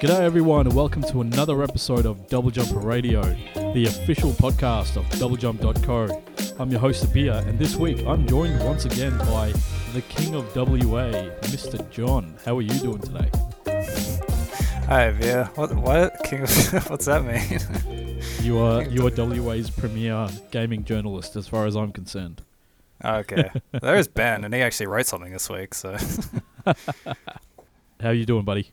G'day everyone and welcome to another episode of Double Jumper Radio, the official podcast of doublejump.co. I'm your host Abia and this week I'm joined once again by the king of WA, Mr. John. How are you doing today? Hi, yeah. What? What? King of, what's that mean? You are you are WA's premier gaming journalist as far as I'm concerned. okay. There is Ben, and he actually wrote something this week. So, How are you doing, buddy?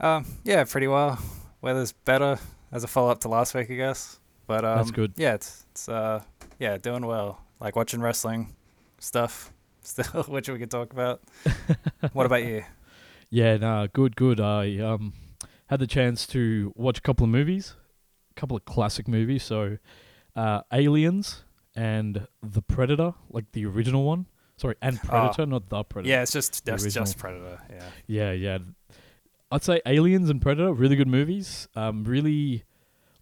um, yeah, pretty well. Weather's better as a follow up to last week, I guess. But um, That's good. Yeah, it's it's uh, yeah, doing well. Like watching wrestling stuff still, which we could talk about. what about you? Yeah, nah, good, good. I um had the chance to watch a couple of movies, couple of classic movies. So, uh, Aliens and The Predator, like the original one. Sorry, and Predator, not the Predator. Yeah, it's just The just, original. just Predator. Yeah. yeah, yeah. I'd say Aliens and Predator, really good movies. Um, really,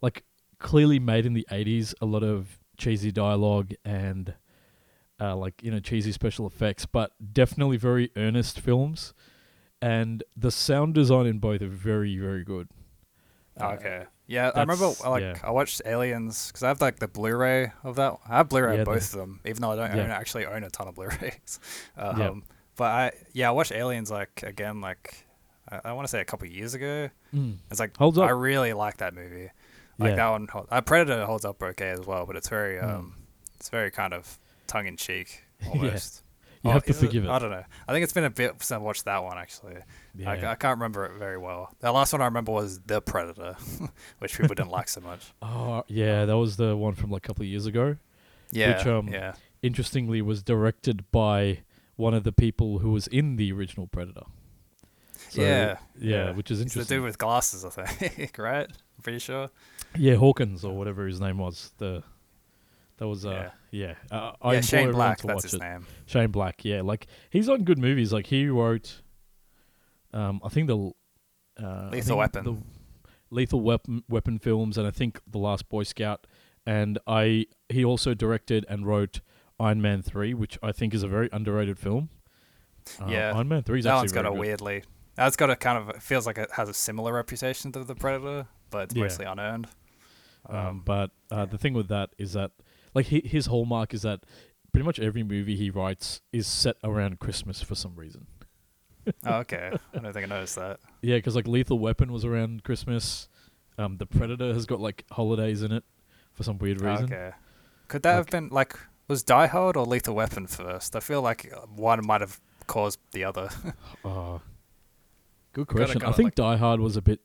like clearly made in the '80s. A lot of cheesy dialogue and uh, like you know cheesy special effects, but definitely very earnest films. And the sound design in both are very, very good. Uh, Yeah, I remember like yeah. I watched Aliens because I have like the Blu-ray of that. I have Blu-ray Yeah, of the- both of them, even though I don't Yeah. own, actually own a ton of Blu-rays. Um, Yeah. But I yeah I watched Aliens like again like I, I want to say a couple of years ago. Mm. It's like Holds up. I really like that movie. Like that one. Uh, Predator holds up okay as well, but it's very Mm. um it's very kind of tongue in cheek almost. You Oh, have to forgive it. I don't know. I think it's been a bit since I watched that one actually. Yeah. I, I can't remember it very well. The last one I remember was The Predator, which people didn't like so much. oh, yeah, that was the one from like a couple of years ago. Yeah, Which, um, yeah, Interestingly, was directed by one of the people who was in the original Predator. So, yeah, yeah, which is It's the interesting. dude with glasses, I think, right? I'm pretty sure. Yeah, Hawkins or whatever his name was. The that was uh yeah. Uh, I yeah, Shane Black, to that's watch his it. name. Shane Black, yeah, like he's on good movies. Like he wrote, um, I think the uh, Lethal think Weapon. the Lethal Weapon weapon films, and I think the Last Boy Scout. And I he also directed and wrote Iron Man three, which I think is a very underrated film. Uh, Yeah, Iron Man three is That one's got a good. weirdly. That's got a kind of it feels like it has a similar reputation to the Predator, but it's Yeah. mostly unearned. Um, but uh, the thing with that is that, like, hi his hallmark is that pretty much every movie he writes is set around Christmas for some reason. oh, okay, I don't think I noticed that. Yeah, because like Lethal Weapon was around Christmas. Um, the Predator has got like holidays in it for some weird reason. okay, could that have been like was Die Hard or Lethal Weapon first? I feel like uh, one might have caused the other. Oh, good Gotta- question. I think like- Die Hard was a bit.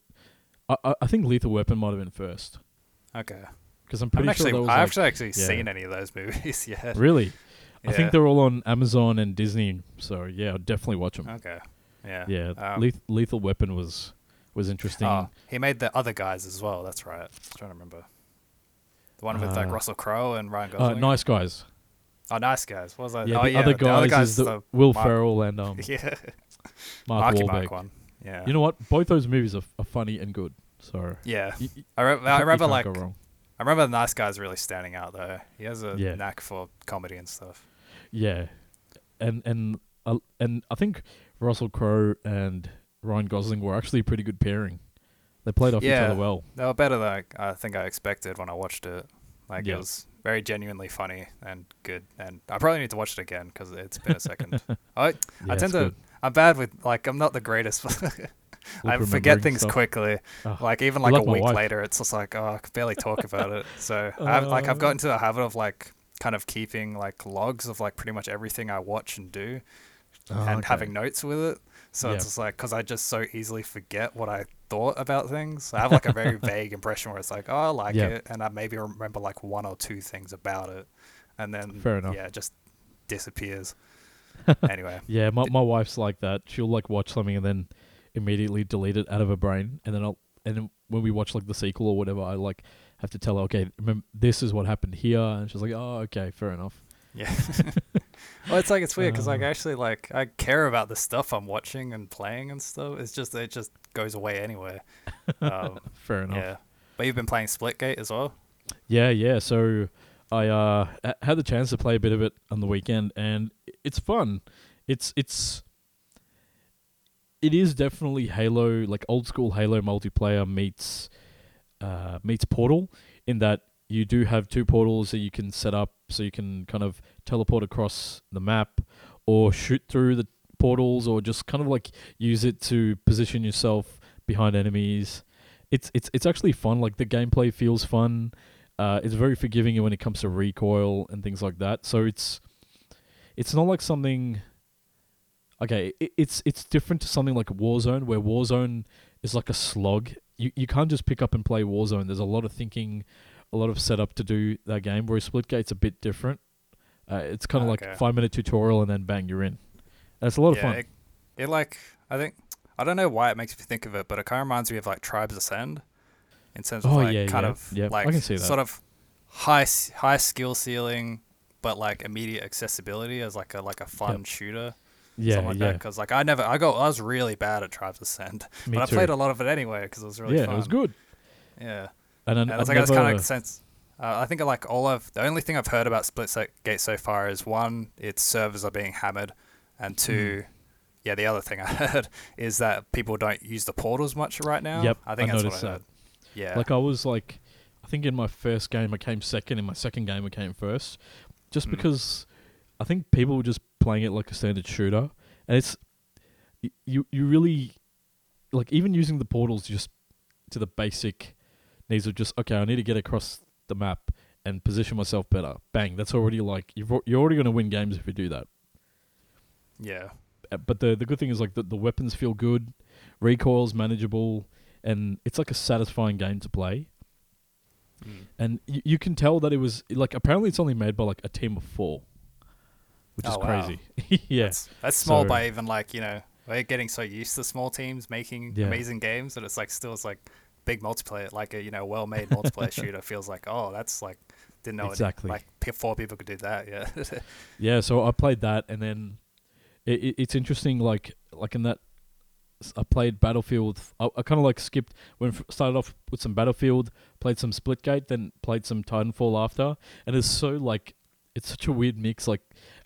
I, I I think Lethal Weapon might have been first okay, because I'm I'm pretty actually sure I've like, actually actually yeah. seen any of those movies yet. really. I think they're all on Amazon and Disney, so yeah, I'll definitely watch them. Okay. Yeah. Yeah, Um, Leth- Lethal Weapon was was interesting. Oh, he made the other guys as well. That's right. I'm trying to remember. The one with like Uh, Russell Crowe and Ryan Uh, Gosling. nice guys. Oh, nice guys. What was that? Yeah, oh, the yeah. other the other guys is the the Will Mark- Ferrell and um, yeah, Mark Marky Wahlberg. Mark one. Yeah. You know what? Both those movies are, are funny and good. So Yeah. I, re- I remember like. I remember the nice guys really standing out though. He has a Yeah. knack for comedy and stuff. Yeah, and and uh, and I think Russell Crowe and Ryan Gosling were actually a pretty good pairing. They played off each other well. They were better than I, I think I expected when I watched it. Like Yeah. it was very genuinely funny and good. And I probably need to watch it again because it's been a second. I Yeah, I tend to. good. I'm bad with like I'm not the greatest. I forget things stuff. quickly. Oh, Like even like, like a week wife. later, it's just like oh, I can barely talk about it. So I've like I've Uh. gotten to the habit of like kind of keeping like logs of like pretty much everything I watch and do, Oh, and okay. having notes with it. So Yeah. it's just like because I just so easily forget what I thought about things. I have like a very vague impression where it's like oh I like Yeah. it, and I maybe remember like one or two things about it, and then Fair enough. yeah, it just disappears. anyway, Yeah, my my wife's like that. She'll like watch something and then immediately delete it out of her brain, and then I'll and then when we watch like the sequel or whatever, I like have to tell her, okay, remember this is what happened here, and she's like, oh, okay, fair enough. Yeah. well, it's like it's weird because like Uh. Actually like I care about the stuff I'm watching and playing and stuff. It's just it just goes away anyway. Um, Fair enough. yeah. But you've been playing Splitgate as well. Yeah, yeah. So I uh, had the chance to play a bit of it on the weekend, and it's fun. It's it's it is definitely Halo, like old school Halo multiplayer meets uh, meets Portal, in that you do have two portals that you can set up, so you can kind of teleport across the map, or shoot through the portals, or just kind of like use it to position yourself behind enemies. It's it's it's actually fun. Like the gameplay feels fun. Uh, it's very forgiving when it comes to recoil and things like that. So it's it's not like something. Okay, it, it's it's different to something like Warzone, where Warzone is like a slog. You you can't just pick up and play Warzone. There's a lot of thinking, a lot of setup to do that game. Whereas Splitgate's a bit different. Uh, it's kind of Okay. like five minute tutorial and then bang, you're in. And it's a lot of fun. It, it like I think I don't know why it makes me think of it, but it kind of reminds me of like Tribes Ascend, in terms of Oh, like yeah, kind yeah, of yeah, I like can see that. sort of high high skill ceiling, but like immediate accessibility as like a like a fun shooter. Yeah, like yeah. Because like I never I got I was really bad at Tribes Ascend, but I played a lot of it anyway because it was really yeah, fun. it was good. Yeah. And, And I've it's like that's kind of sense. Uh, I think like all of the only thing I've heard about Splitgate so far is one, its servers are being hammered, and two, Hmm. yeah, the other thing I heard is that people don't use the portals much right now. Yep, I think I that's noticed what I that. Yeah, Like I was like, I think in my first game I came second. In my second game I came first, just Mm. because I think people were just playing it like a standard shooter, and it's you you really like even using the portals just to the basic needs of just okay I need to get across the map and position myself better. Bang, that's already like you've you're already going to win games if you do that. yeah, Uh, But the the good thing is like the, the weapons feel good, recoil's manageable, and it's like a satisfying game to play. Mm. and y- you can tell that it was like apparently it's only made by like a team of four, which is Oh, wow. crazy. yeah, That's, that's small So- by even like you know we're getting so used to small teams making Yeah. amazing games that it's like still it's like big multiplayer like a you know well made multiplayer shooter feels like oh that's like didn't know it- Exactly. like four people could do that yeah yeah. So I played that, and then it, it, it's interesting. Like like in that, I played Battlefield. I, I kind of like skipped when started off with some Battlefield, played some Splitgate, then played some Titanfall after, and it's so like it's such a weird mix like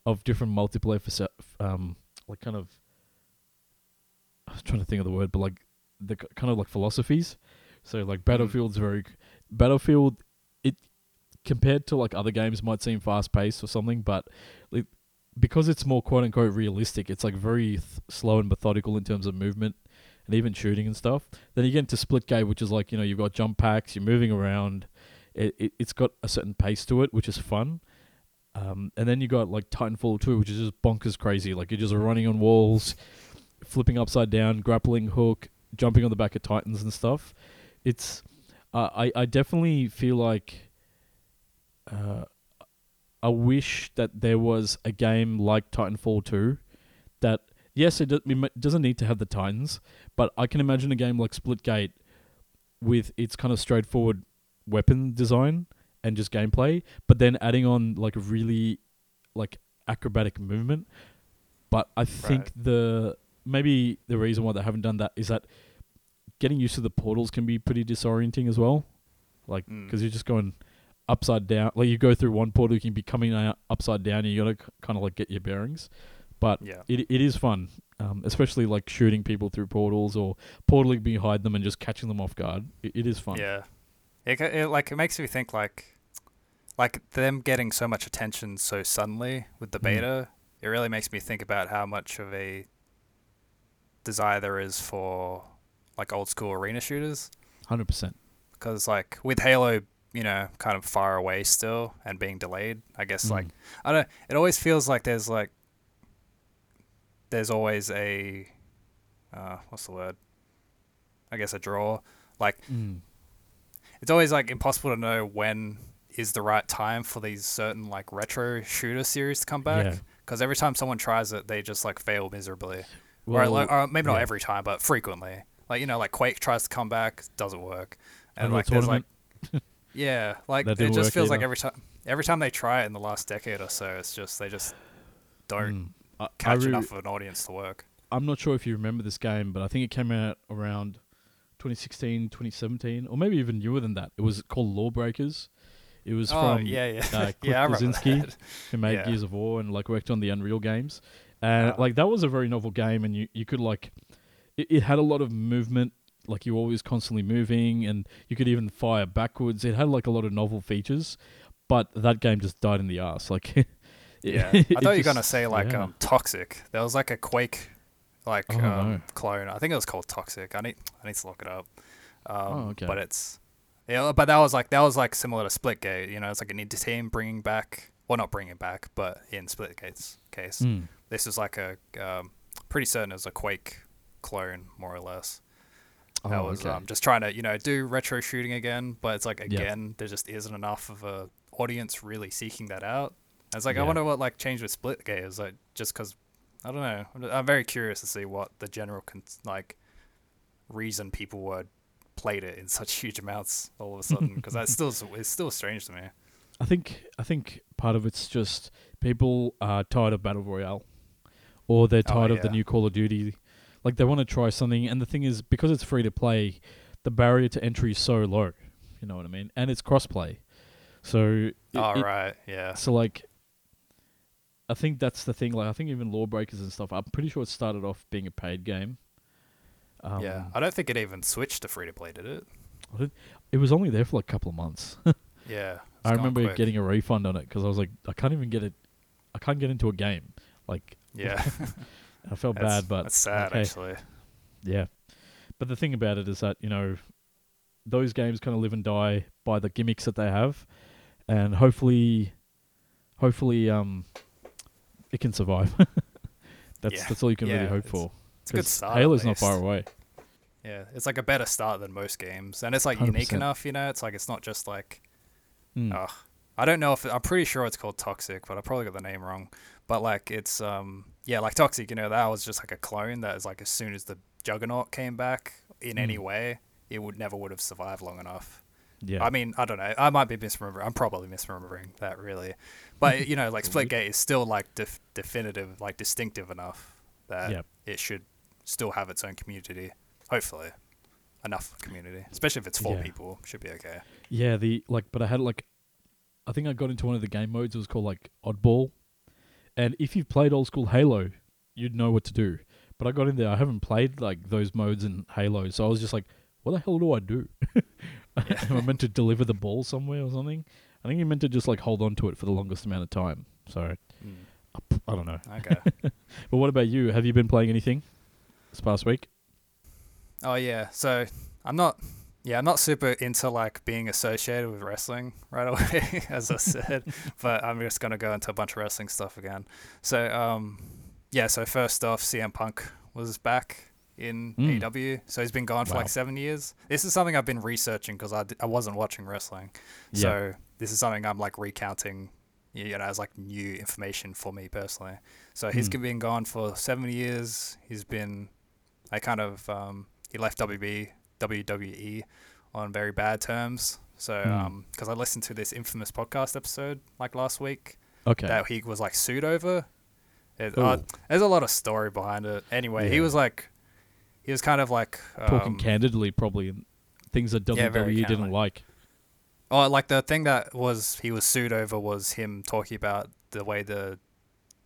of different multiplayer for um like kind of. I was trying to think of the word, but like the kind of like philosophies. So like Battlefield's very Battlefield. It compared to like other games might seem fast paced or something, but like, because it's more quote unquote realistic, it's like very th- slow and methodical in terms of movement and even shooting and stuff. Then you get into Splitgate, which is like you know you've got jump packs, you're moving around. It, it it's got a certain pace to it, which is fun. Um, and then you got like Titanfall 2, which is just bonkers crazy. Like you're just running on walls, flipping upside down, grappling hook, jumping on the back of Titans and stuff. It's uh, I I definitely feel like uh, I wish that there was a game like Titanfall 2 that yes it, do, it doesn't need to have the Titans, but I can imagine a game like Splitgate with its kind of straightforward weapon design and just gameplay, but then adding on like really like acrobatic movement. But I think Right. the maybe the reason why they haven't done that is that getting used to the portals can be pretty disorienting as well. Like Mm. because you're just going upside down. Like you go through one portal, you can be coming out upside down, and you gotta kind of like get your bearings. But yeah it it is fun, um, especially like shooting people through portals or portaling behind them and just catching them off guard. It, it is fun. Yeah, it, it like it makes me think like, like them getting so much attention so suddenly with the Mm. beta. It really makes me think about how much of a desire there is for like old school arena shooters. hundred percent. Because like with Halo, you know, kind of far away still and being delayed. I guess Mm. like I don't. It always feels like there's like there's always a uh, what's the word? I guess a draw. Like Mm. it's always like impossible to know when is the right time for these certain like retro shooter series to come back Yeah. because every time someone tries it they just like fail miserably or, like, or maybe not yeah. every time but frequently like you know like quake tries to come back doesn't work and like there's like yeah like it just feels like every time every time they try it in the last decade or so it's just they just don't Mm. I, I catch re- enough of an audience to work I'm not sure if you remember this game, but I think it came out around 2016, 2017, or maybe even newer than that. It was called Lawbreakers. It was oh from yeah, yeah, uh, Cliff yeah. I remember Bleszinski. that. who made Yeah. Gears of War and like worked on the Unreal games. And Ah. like that was a very novel game, and you you could like it, it had a lot of movement. Like you were always constantly moving, and you could even fire backwards. It had like a lot of novel features, but that game just died in the ass. Like, Yeah, I thought you were gonna say like yeah. um Toxikk. There was like a Quake, like Oh, um, no. clone. I think it was called Toxikk. I need I need to look it up. Um, Oh, okay. But it's yeah, but that was like that was like similar to Splitgate. You know, it's like an indie team bringing back, well, not bringing back, but in Splitgate's case, Mm. this is like a um, pretty certain it was a Quake clone, more or less. Oh, that was okay. um, just trying to you know do retro shooting again, but it's like Yeah. again there just isn't enough of a audience really seeking that out. I was like, I wonder what like changed with Splitgate. Is like just because I don't know. I'm, I'm very curious to see what the general con- like reason people were played it in such huge amounts all of a sudden because that's still it's still strange to me. I think I think part of it's just people are tired of battle royale, or they're Oh, tired of the new Call of Duty. Like they want to try something, and the thing is, because it's free to play, the barrier to entry is so low. You know what I mean? And it's crossplay, so it- All it- right, yeah, So like, I think that's the thing. Like I think even Lawbreakers and stuff. I'm pretty sure it started off being a paid game. Um, yeah. I don't think it even switched to free to play, did it? it was only there for like a couple of months. Yeah, I remember quick. getting a refund on it because I was like, I can't even get it. I can't get into a game. Like Yeah, I felt That's- bad, but that's sad okay. actually. yeah. But the thing about it is that you know, those games kind of live and die by the gimmicks that they have, and hopefully, hopefully, um, it can survive. that's Yeah. that's all you can really hope for. It's a good start. Halo's not far away. Yeah, it's like a better start than most games, and it's like unique 100%. enough. You know, it's like it's not just like, Mm. ugh. I don't know if I'm pretty sure it's called Toxikk, but I probably got the name wrong. But like it's um yeah like Toxikk. You know that was just like a clone that is like as soon as the Juggernaut came back in any Mm. way, it would never would have survived long enough. yeah. I mean, I don't know. I might be misremembering. I'm probably misremembering that really, but you know, like Splitgate is still like def- definitive, like distinctive enough that Yep. it should still have its own community. Hopefully, enough community, especially if it's four Yeah. people, should be okay. Yeah, the like, but I had like, I think I got into one of the game modes. It was called like Oddball, and if you've played old school Halo, you'd know what to do. But I got in there. I haven't played like those modes in Halo, so I was just like, "What the hell do I do? Am I meant to deliver the ball somewhere or something?" I think you're meant to just like hold on to it for the longest amount of time. So hmm. I don't know. Okay. But what about you? Have you been playing anything this past week? oh yeah. So I'm not. Yeah, I'm not super into like being associated with wrestling right away, as I said. but I'm just gonna go into a bunch of wrestling stuff again. So um, yeah. So first off, CM Punk was back in Mm. AEW. So he's been gone for Wow. like seven years. This is something I've been researching because I, d- I wasn't watching wrestling. Yeah. So this is something I'm like recounting, you know, as like new information for me personally. So he's Hmm. been gone for seven years. He's been, I kind of, um, he left WB, WWE on very bad terms. So, Hmm. um, because I listened to this infamous podcast episode like last week Okay. that he was like sued over. It, uh, there's a lot of story behind it. Anyway, he was like, he was kind of like Talking um, candidly, probably things that WWE Yeah, didn't like. Oh, like the thing that was he was sued over was him talking about the way the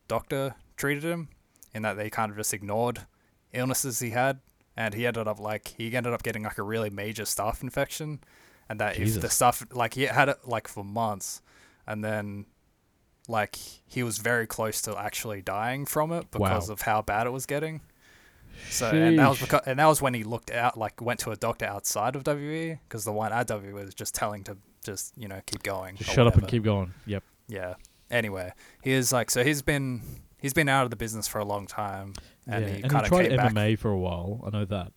doctor treated him, in that they kind of just ignored illnesses he had, and he ended up like he ended up getting like a really major staph infection, and that if the Jesus. stuff like he had it like for months, and then like he was very close to actually dying from it because Wow. of how bad it was getting. So and that was because, and that was when he looked out like went to a doctor outside of WWE because the one at WWE was just telling to just you know keep going. Just shut up and keep going. Yep. Yeah. Anyway, he is like so he's been he's been out of the business for a long time, and yeah. he kind of tried came back. MMA for a while. I know that.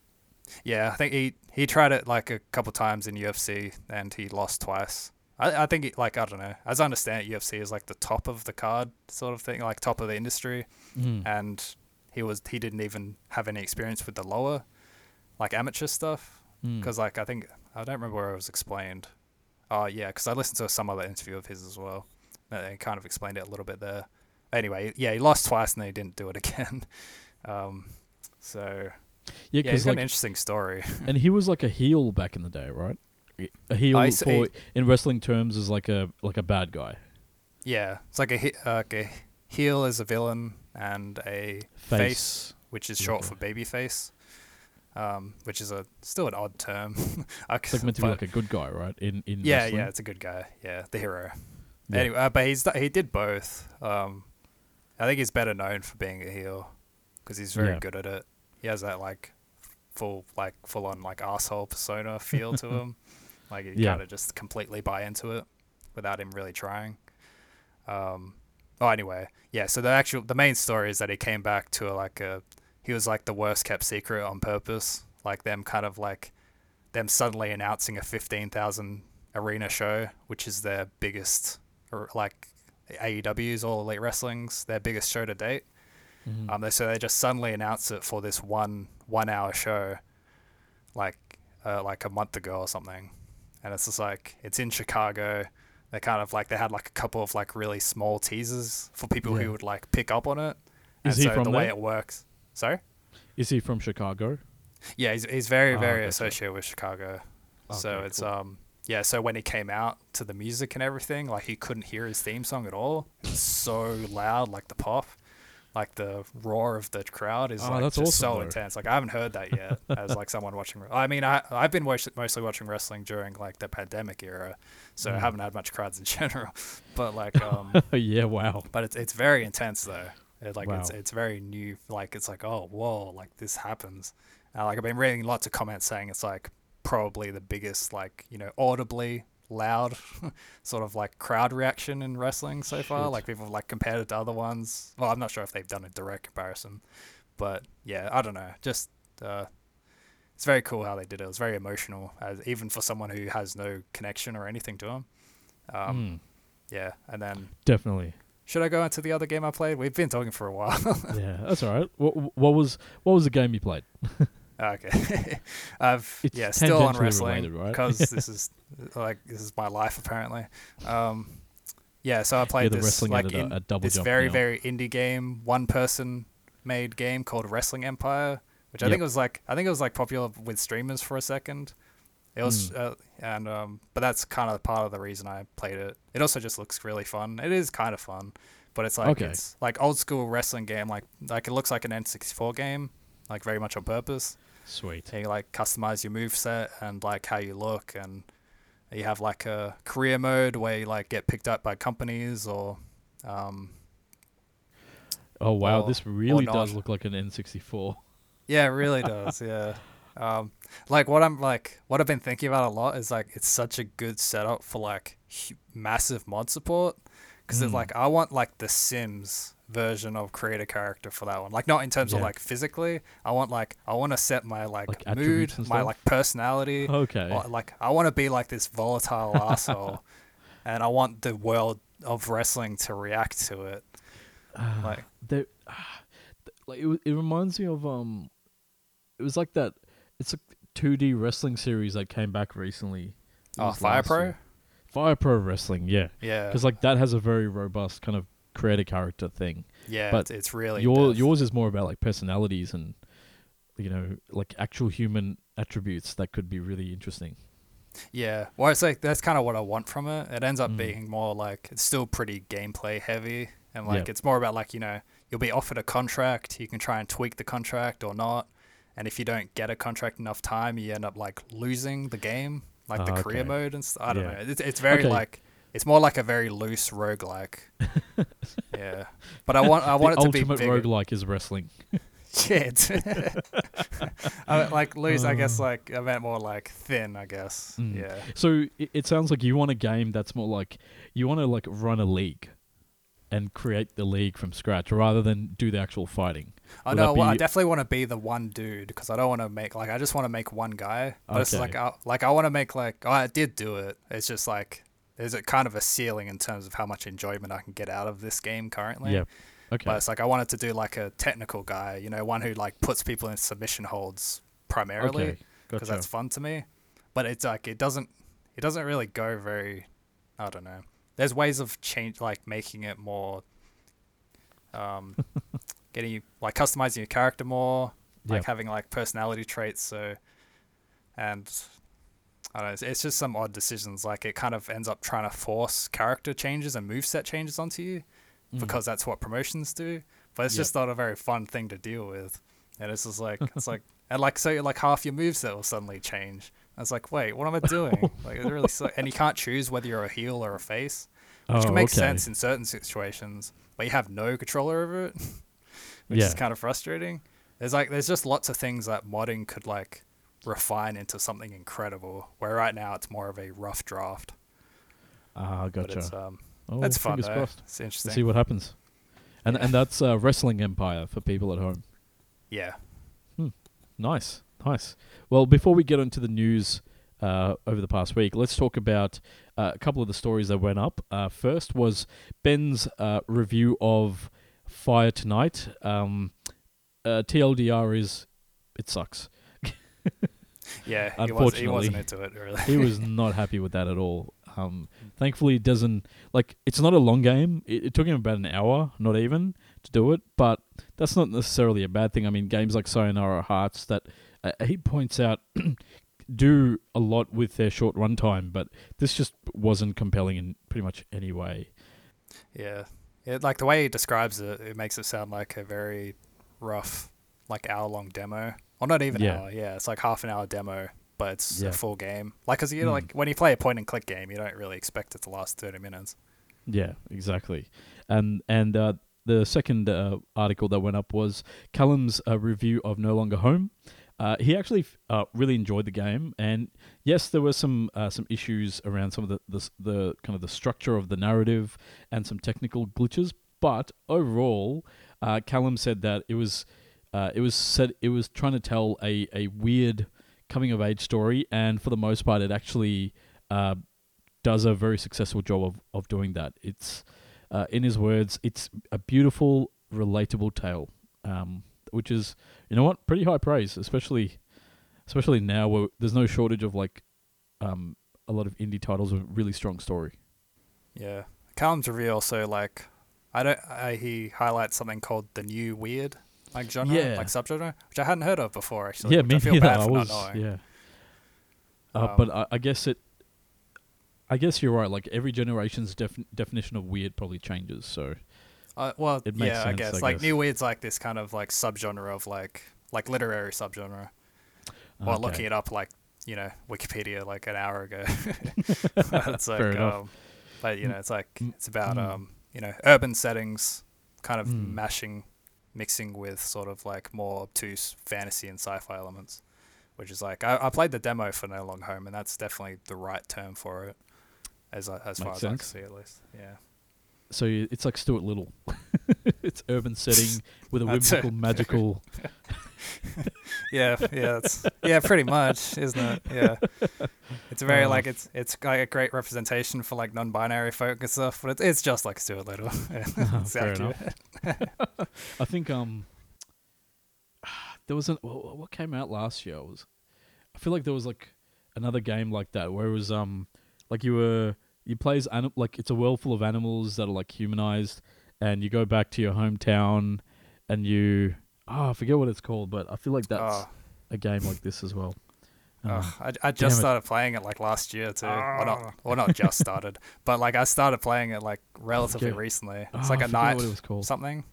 Yeah, I think he he tried it like a couple times in UFC and he lost twice. I I think he, like I don't know. As I understand it, UFC is like the top of the card sort of thing, like top of the industry, Mm. and he was he didn't even have any experience with the lower, like amateur stuff. Mm. because like I think I don't remember where it was explained. Oh yeah, because I listened to some other interview of his as well. And they kind of explained it a little bit there. Anyway, yeah, he lost twice and then he didn't do it again. um, so yeah, yeah, he's got an interesting story. and he was like a heel back in the day, right? a heel I for see. in wrestling terms is like a like a bad guy. Yeah, it's like a uh, like a heel is a villain and a Face. face, which is short Okay. for baby face, um, which is a still an odd term. I It's like meant to be like a good guy, right? In in yeah, wrestling? yeah, it's a good guy. Yeah, the hero. Yeah. Anyway, uh, but he's he did both. Um, I think he's better known for being a heel because he's very Yeah. good at it. He has that like full like full on like asshole persona feel to him. Like you Yeah. kind of just completely buy into it without him really trying. Um, oh, anyway, yeah. So the actual the main story is that he came back to a, like a he was like the worst kept secret on purpose. Like them kind of like them suddenly announcing a fifteen thousand arena show, which is their biggest or like AEW's All Elite Wrestling's their biggest show to date. Mhm. Um, they so they just suddenly announced it for this one one hour show, like uh, like a month ago or something, and it's just like it's in Chicago. They kind of like they had like a couple of like really small teasers for people Yeah. who would like pick up on it. Is and he so from the way it works? Sorry. Is he from Chicago? Yeah, he's he's very Ah, very gotcha. associated with Chicago. so it's cool. um yeah. So when he came out to the music and everything, like he couldn't hear his theme song at all. It was so loud, like the pop, like the roar of the crowd is Oh, like that's just awesome, so though. intense. Like I haven't heard that yet as like someone watching. I mean, I I've been watch- mostly watching wrestling during like the pandemic era, so I Mm. haven't had much crowds in general. But like um, yeah, wow. but it's it's very intense though. It, like it's it's very new. Like it's like oh whoa, like this happens. Uh, like I've been reading lots of comments saying it's like probably the biggest like you know audibly loud sort of like crowd reaction in wrestling so far. Shit. Like people like compared it to other ones. Well, I'm not sure if they've done a direct comparison, but yeah, I don't know. Just uh, it's very cool how they did it. It was very emotional, as even for someone who has no connection or anything to him. Um, Mm, Yeah, and then definitely. should I go into the other game I played? We've been talking for a while. yeah, that's all right. What what was what was the game you played? okay. I've It's yeah, still on wrestling related, right? because this is like this is my life apparently. Um, yeah, so I played the this wrestling like in Double this very now. very indie game, one person made game called Wrestling Empire, which I Yep. think was like I think it was like popular with streamers for a second. It was, Hmm. uh, and um, but that's kind of part of the reason I played it. It also just looks really fun. It is kind of fun, but it's like Okay. it's like old school wrestling game. Like like it looks like an N64 game, like very much on purpose. Sweet. You like customize your move set and like how you look, and you have like a career mode where you like get picked up by companies or, um, Oh wow, or- this really does look like an N64. yeah, it really does. Yeah. Um, like what I'm like, what I've been thinking about a lot is like it's such a good setup for like massive mod support because it's Mm. like I want like the Sims version of create a character for that one. Like not in terms of like physically. I want like I want to set my like, Like mood, my like personality. Okay. Or, like I want to be like this volatile asshole, and I want the world of wrestling to react to it. Ah, like- there, ah, like it, it reminds me of um, it was like that. It's a 2D wrestling series that came back recently. It Oh, Fire Pro. year. Fire Pro Wrestling, yeah, Yeah, because like that has a very robust kind of create a character thing. yeah, but it's, it's really Your yours is more about like personalities and you know like actual human attributes that could be really interesting. Yeah, well, it's like that's kind of what I want from it. It ends up Mm. being more like it's still pretty gameplay heavy, and like Yeah. it's more about like you know you'll be offered a contract, you can try and tweak the contract or not, and if you don't get a contract enough time, you end up like losing the game, like the Ah, career mode and stuff. I don't Yeah. know. It's it's very Okay. like it's more like a very loose roguelike. yeah, but I want I want the it to be ultimate bigger. roguelike is wrestling. Shit. I mean, like loose, I guess Uh. like I meant more like thin, I guess. Mm. Yeah. So it, it sounds like you want a game that's more like you want to like run a league and create the league from scratch rather than do the actual fighting. I Would know. Well, I definitely want to be the one dude because I don't want to make like I just want to make one guy. But it's Okay. like I, like I want to make like oh, I did do it. It's just like there's a kind of a ceiling in terms of how much enjoyment I can get out of this game currently. Yeah. Okay. But it's like I wanted to do like a technical guy, you know, one who like puts people in submission holds primarily okay. because Gotcha. that's fun to me. But it's like it doesn't it doesn't really go very I don't know. There's ways of change like making it more um getting you like customizing your character more, like Yep. having like personality traits so and I don't know, it's, just some odd decisions. Like it kind of ends up trying to force character changes and moveset changes onto you Mm. because that's what promotions do. But it's Yep. just not a very fun thing to deal with. And it's just like it's like and like so like half your moveset will suddenly change. I was like, wait, what am I doing? like it really and you can't choose whether you're a heel or a face, which oh, can make okay. sense in certain situations, but you have no control over it, which Yeah. is kind of frustrating. There's like there's just lots of things that modding could like refine into something incredible. Where right now it's more of a rough draft. Ah, But gotcha. it's um oh, it's fun though. crossed. It's We'll interesting. see what happens. And Yeah. and that's uh, Wrestling Empire for people at home. yeah. Nice, nice. Well, before we get into the news uh, over the past week, let's talk about uh, a couple of the stories that went up. Uh, first was Ben's uh, review of Fire Tonight. Um, uh, TLDR is it sucks. Yeah, he was he wasn't Unfortunately. into it really. He was not happy with that at all. Um, thankfully, it doesn't like it's not a long game. It, it took him about an hour, not even, to do it. But that's not necessarily a bad thing. I mean, games like Sayonara Hearts that uh, he points out do a lot with their short runtime, but this just wasn't compelling in pretty much any way. Yeah. It, like the way he describes it, it makes it sound like a very rough, like hour long demo. Or not even Yeah. hour. Yeah, it's like half an hour demo, but it's Yeah. a full game. Like, cause you know, Mm. like when you play a point and click game, you don't really expect it to last thirty minutes. Yeah, exactly. And and uh, the second uh, article that went up was Callum's uh, review of No Longer Home. Uh, he actually uh, really enjoyed the game, and yes, there were some uh, some issues around some of the, the the kind of the structure of the narrative and some technical glitches. But overall, uh, Callum said that it was uh, it was said it was trying to tell a, a weird coming of age story, and for the most part, it actually uh, does a very successful job of, of doing that. It's, uh, in his words, it's a beautiful, relatable tale, um, which is, you know what, pretty high praise, especially, especially now where there's no shortage of like, um, a lot of indie titles with a really strong story. Yeah. Callum's review also like, I don't. I, he highlights something called the new weird, like genre, Yeah. like subgenre, which I hadn't heard of before actually. yeah, me I feel neither. bad I was, yeah. Uh, Um, but I, I guess it. I guess you're right. Like every generation's def- definition of weird probably changes. So Uh, well, It makes yeah, I sense, guess I like guess. new weird's like this kind of like subgenre of like like literary subgenre. While okay. looking it up, like you know, Wikipedia like an hour ago. it's like, Fair enough. um, but you know, it's like Mm, it's about mm. um, you know, urban settings, kind of Mm. mashing, mixing with sort of like more obtuse fantasy and sci-fi elements. Which is like I, I played the demo for No Long Home, and that's definitely the right term for it, as I- as far Makes as I can see at least. Yeah. So y- it's like Stuart Little. it's urban setting with a That's it. whimsical, magical. Yeah, yeah, it's, yeah, pretty much, isn't it? Yeah, it's very like it's it's like a great representation for like non-binary folk and stuff, but it's it's just like Stuart Little. Fair accurate. I think um, there was an what came out last year was, I feel like there was like another game like that where it was um, like you were you play as anim- like it's a world full of animals that are like humanized, and you go back to your hometown, and you oh I forget what it's called, but I feel like that's Oh, a game like this as well. Um, oh, I, I damn just it. started playing it like last year too. Well, Ah. not well, not just started, but like I started playing it like relatively forget- recently. oh, It's like I a night what it was called. something.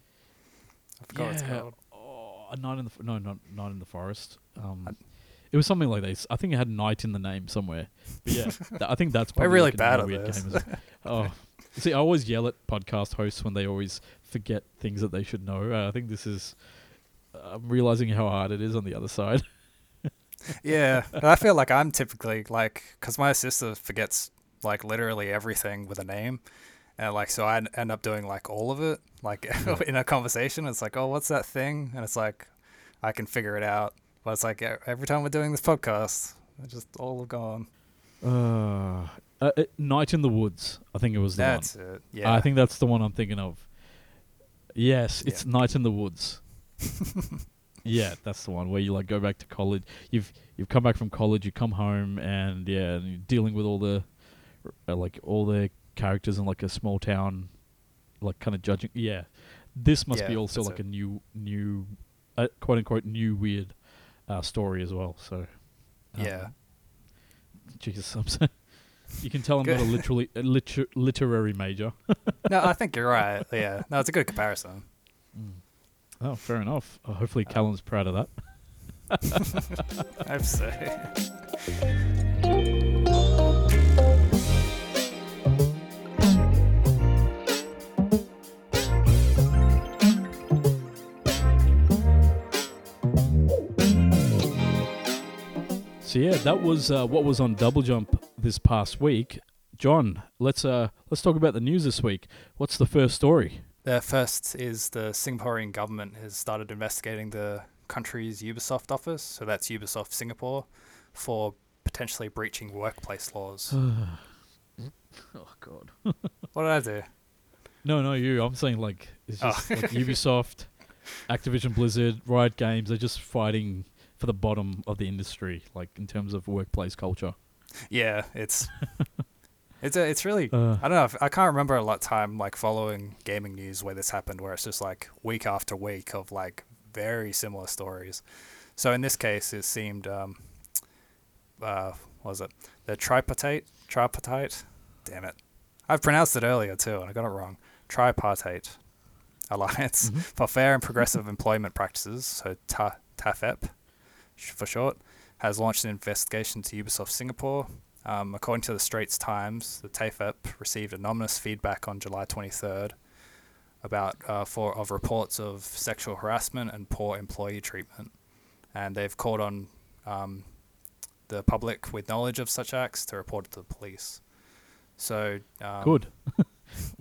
I forgot what it's called. Oh, a night in the no, not night in the forest. Um, I- it was something like this. I think it had night in the name somewhere. But yeah, th- I think that's We're really like bad at weird this. game well. oh, see, I always yell at podcast hosts when they always forget things that they should know. Uh, I think this is. I'm realizing how hard it is on the other side. Yeah, I feel like I'm typically like, because my sister forgets like literally everything with a name, and like so I end up doing like all of it, like in a conversation. It's like, oh, what's that thing? And it's like, I can figure it out. But it's like every time we're doing this podcast, it's just all gone. Uh, uh, uh, night in the woods. I think it was the That's one. it. Yeah. I think that's the one I'm thinking of. Yes, it's Yeah. Night in the Woods. yeah, that's the one where you like go back to college. You've you've come back from college. You come home and yeah, and you're dealing with all the uh, like all the characters in like a small town, like kind of judging. Yeah, this must be also like it. a new new, uh, quote unquote new weird uh, story as well. So um, Yeah. Jesus, I'm so, you can tell I'm not a literally a liter- literary major. no, I think you're right. Yeah, no, it's a good comparison. Oh, fair enough. Uh, hopefully, Callum's proud of that. I to say. So yeah, that was uh, what was on Double Jump this past week. John, let's uh let's talk about the news this week. What's the first story? The first is the Singaporean government has started investigating the country's Ubisoft office, so that's Ubisoft Singapore, for potentially breaching workplace laws. oh God. what did I do? No, no, you. I'm saying like it's Oh. just like Ubisoft, Activision Blizzard, Riot Games. They're just fighting for the bottom of the industry, like in terms of workplace culture. Yeah, it's it's a, it's really Uh, I don't know. if- I can't remember a lot of time like following gaming news where this happened, where it's just like week after week of like very similar stories. So in this case, it seemed, um, uh, what was it the tripartite? Tripartite? Damn it! I've pronounced it earlier too, and I got it wrong. Tripartite Alliance Mhm. for Fair and Progressive Employment Practices, so Ta- TAFEP for short, has launched an investigation to Ubisoft Singapore. Um, according to the Straits Times, the TAFEP received anonymous feedback on July 23rd about uh, for of reports of sexual harassment and poor employee treatment, and they've called on um, the public with knowledge of such acts to report it to the police. So um, good,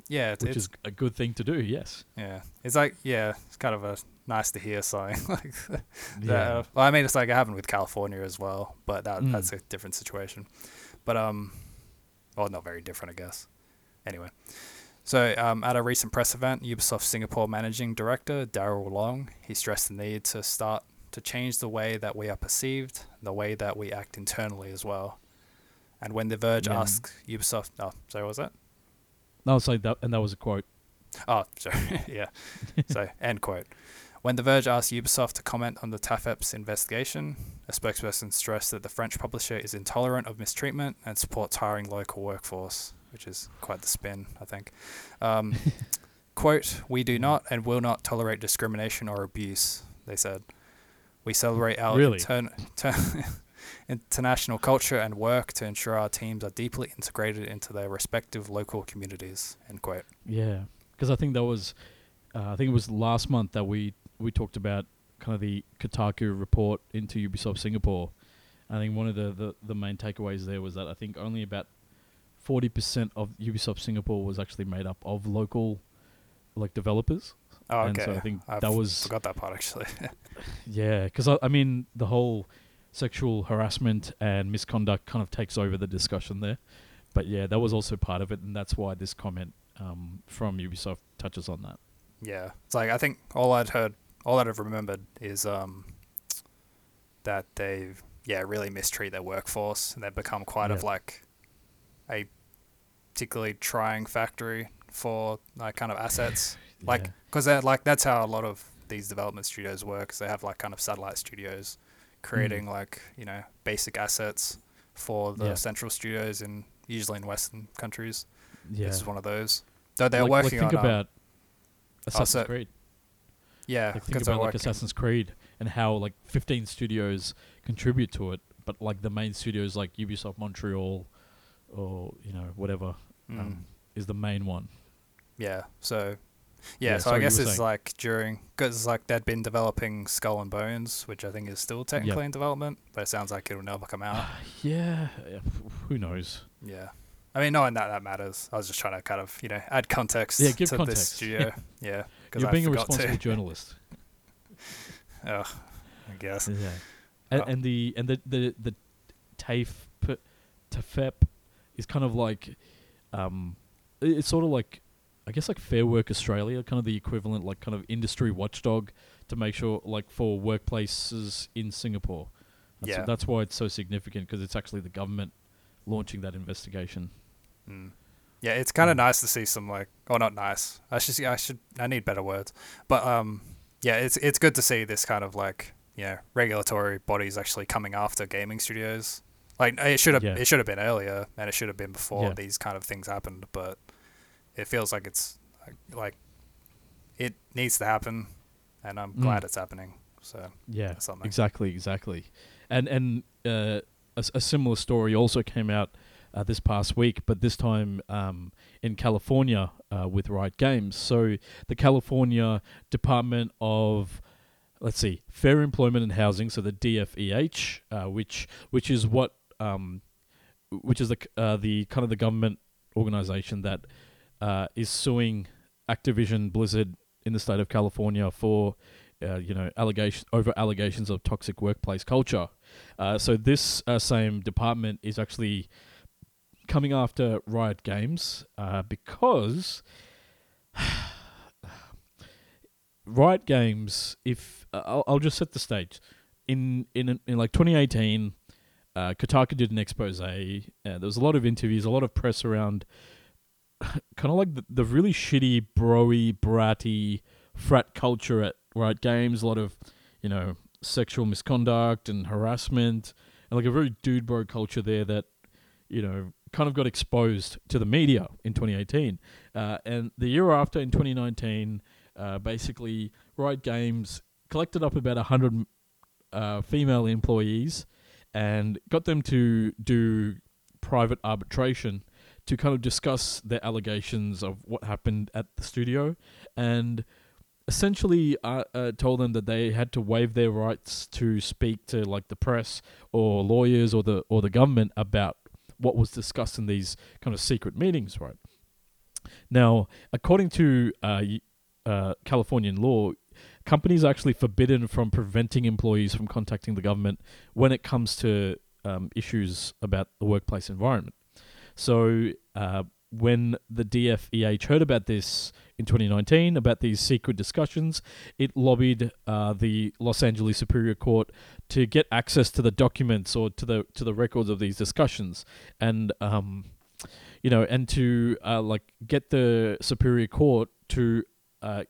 yeah, it- which it's is a good thing to do. Yes. yeah, it's like yeah, it's kind of a nice to hear something like that. Yeah. uh, well, I mean, it's like it happened with California as well, but that Mm. that's a different situation. But um, well, not very different, I guess. Anyway, so um, at a recent press event, Ubisoft Singapore managing director Darryl Long he stressed the need to start to change the way that we are perceived, the way that we act internally as well. And when The Verge Yeah. asked Ubisoft, oh, sorry, what was that? No, so that and that was a quote. Oh, sorry. yeah. so, end quote. When The Verge asked Ubisoft to comment on the TAFEP's investigation, a spokesperson stressed that the French publisher is intolerant of mistreatment and supports hiring local workforce, which is quite the spin, I think. Um, quote, We do not and will not tolerate discrimination or abuse, they said. We celebrate our Really? intern- ter- international culture and work to ensure our teams are deeply integrated into their respective local communities, end quote. Yeah, because I think that was, uh, I think it was last month that we we talked about kind of the Kotaku report into Ubisoft Singapore. I think one of the, the, the main takeaways there was that I think only about forty percent of Ubisoft Singapore was actually made up of local, like developers. Oh, And okay. so I think I that was- forgot that part actually. Yeah, because I, I mean the whole sexual harassment and misconduct kind of takes over the discussion there. But yeah, that was also part of it, and that's why this comment um, from Ubisoft touches on that. yeah, it's like I think all I'd heard, all that I've remembered is um that they yeah really mistreat their workforce and they've become quite of like a particularly trying factory for like kind of assets. Like, Yeah. because they're like that's how a lot of these development studios work. they have like kind of satellite studios creating like you know basic assets for the Yeah. central studios in usually in Western countries. yeah, This is one of those. Though they're like, like working think on um, about Assassin's so- Creed. Yeah, Like think about like. Assassin's Creed and how like 15 studios contribute to it, but like the main studios like Ubisoft Montreal or you know whatever Mm, um, is the main one. yeah, so yeah, Yeah, so I guess it's saying. like during because like they'd been developing Skull and Bones, which I think is still technically in development, but it sounds like it'll never come out. yeah, yeah, who knows? yeah, I mean, knowing that that matters. I was just trying to kind of you know add context Yeah, give to context. this studio. yeah, because You're I being a responsible to. journalist. Ugh, I guess. Yeah, and, Oh. and the and the the the TAFE TAFEP is kind of like, um, it's sort of like, I guess like Fair Work Australia, kind of the equivalent, like kind of industry watchdog to make sure like for workplaces in Singapore. And so Yeah. that's why it's so significant because it's actually the government launching that investigation. Mm. Yeah, it's kind of Mm. nice to see some like, or not nice. I should, I should, I need better words. But um, yeah, it's it's good to see this kind of like, you know, regulatory bodies actually coming after gaming studios. Like it should have Yeah. it should have been earlier, and it should have been before Yeah. these kind of things happened. But it feels like it's like, like it needs to happen, and I'm Mm. glad it's happening. So Yeah, exactly, exactly. And and uh, a, a similar story also came out uh, this past week, but this time um, in California uh, with Riot Games. So the California Department of let's see, Fair Employment and Housing, so the DFEH, uh, which which is what um, which is the uh, the kind of the government organization that uh, is suing Activision Blizzard in the state of California for uh, you know allegation over allegations of toxic workplace culture. Uh, so this uh, same department is actually coming after Riot Games uh, because Riot Games. If uh, I'll, I'll just set the stage in in in like 2018. Uh, Kotaku did an expose. Uh, there was a lot of interviews, a lot of press around kind of like the, the really shitty, broy, bratty frat culture at Riot Games. A lot of, you know, sexual misconduct and harassment, and like a very dude bro culture there that, you know, kind of got exposed to the media in 2018. Uh, and the year after, in 2019, uh, basically Riot Games collected up about 100 uh, female employees and got them to do private arbitration to kind of discuss their allegations of what happened at the studio and essentially uh, uh, told them that they had to waive their rights to speak to like the press or lawyers or the or the government about what was discussed in these kind of secret meetings right? Now according to uh, uh, Californian law companies are actually forbidden from preventing employees from contacting the government when it comes to um, issues about the workplace environment. So uh, when the DFEH heard about this in 2019, about these secret discussions, it lobbied uh, the Los Angeles Superior Court to get access to the documents or to the to the records of these discussions, and um, you know, and to uh, like get the Superior Court to uh,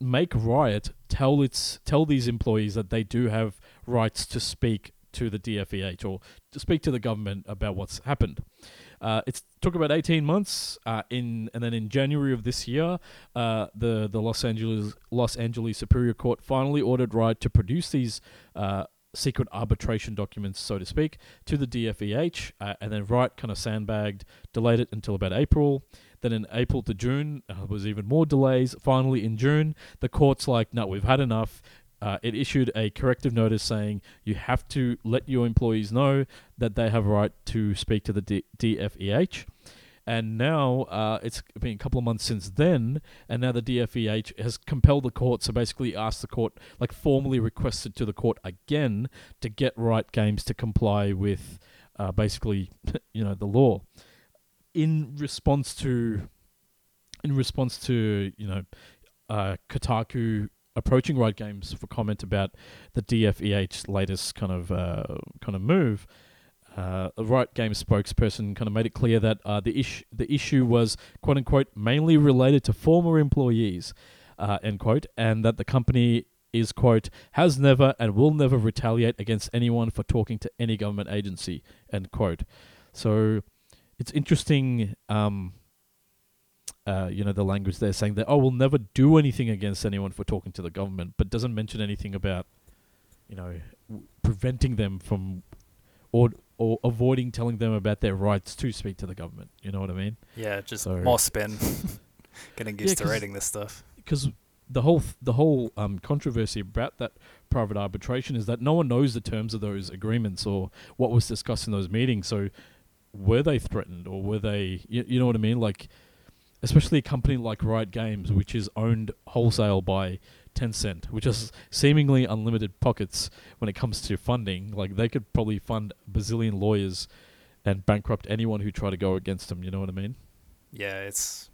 make Riot tell its tell these employees that they do have rights to speak to the DFEH or to speak to the government about what's happened. Uh, it took about 18 months uh, in, and then in January of this year, uh, the the Los Angeles Los Angeles Superior Court finally ordered Riot to produce these uh, secret arbitration documents, so to speak, to the DFEH, uh, and then Riot kind of sandbagged, delayed it until about April. Then in April to June, uh, was even more delays. Finally, in June, the court's like, "No, we've had enough." Uh, it issued a corrective notice saying you have to let your employees know that they have a right to speak to the D- DFEH. And now uh, it's been a couple of months since then, and now the DFEH has compelled the court, so basically asked the court, like formally requested to the court again to get Riot Games to comply with uh, basically, you know, the law. In response to, in response to, you know, uh, Kotaku approaching Riot Games for comment about the DFEH latest kind of uh, kind of move, uh, a Riot Games spokesperson kind of made it clear that uh, the issue the issue was quote unquote mainly related to former employees, uh, end quote, and that the company is quote has never and will never retaliate against anyone for talking to any government agency end quote. So it's interesting. Um, uh, you know, the language they're saying that, oh, we'll never do anything against anyone for talking to the government, but doesn't mention anything about, you know, w- preventing them from or or avoiding telling them about their rights to speak to the government. You know what I mean? Yeah, just So- more spin. Getting used to 'cause- reading this stuff. Because the whole th- the whole um, controversy about that private arbitration is that no one knows the terms of those agreements or what was discussed in those meetings. So were they threatened or were they? You, you know what I mean? Like, especially a company like Riot Games, which is owned wholesale by Tencent, which has seemingly unlimited pockets when it comes to funding. Like they could probably fund a bazillion lawyers and bankrupt anyone who try to go against them. You know what I mean? Yeah, it's.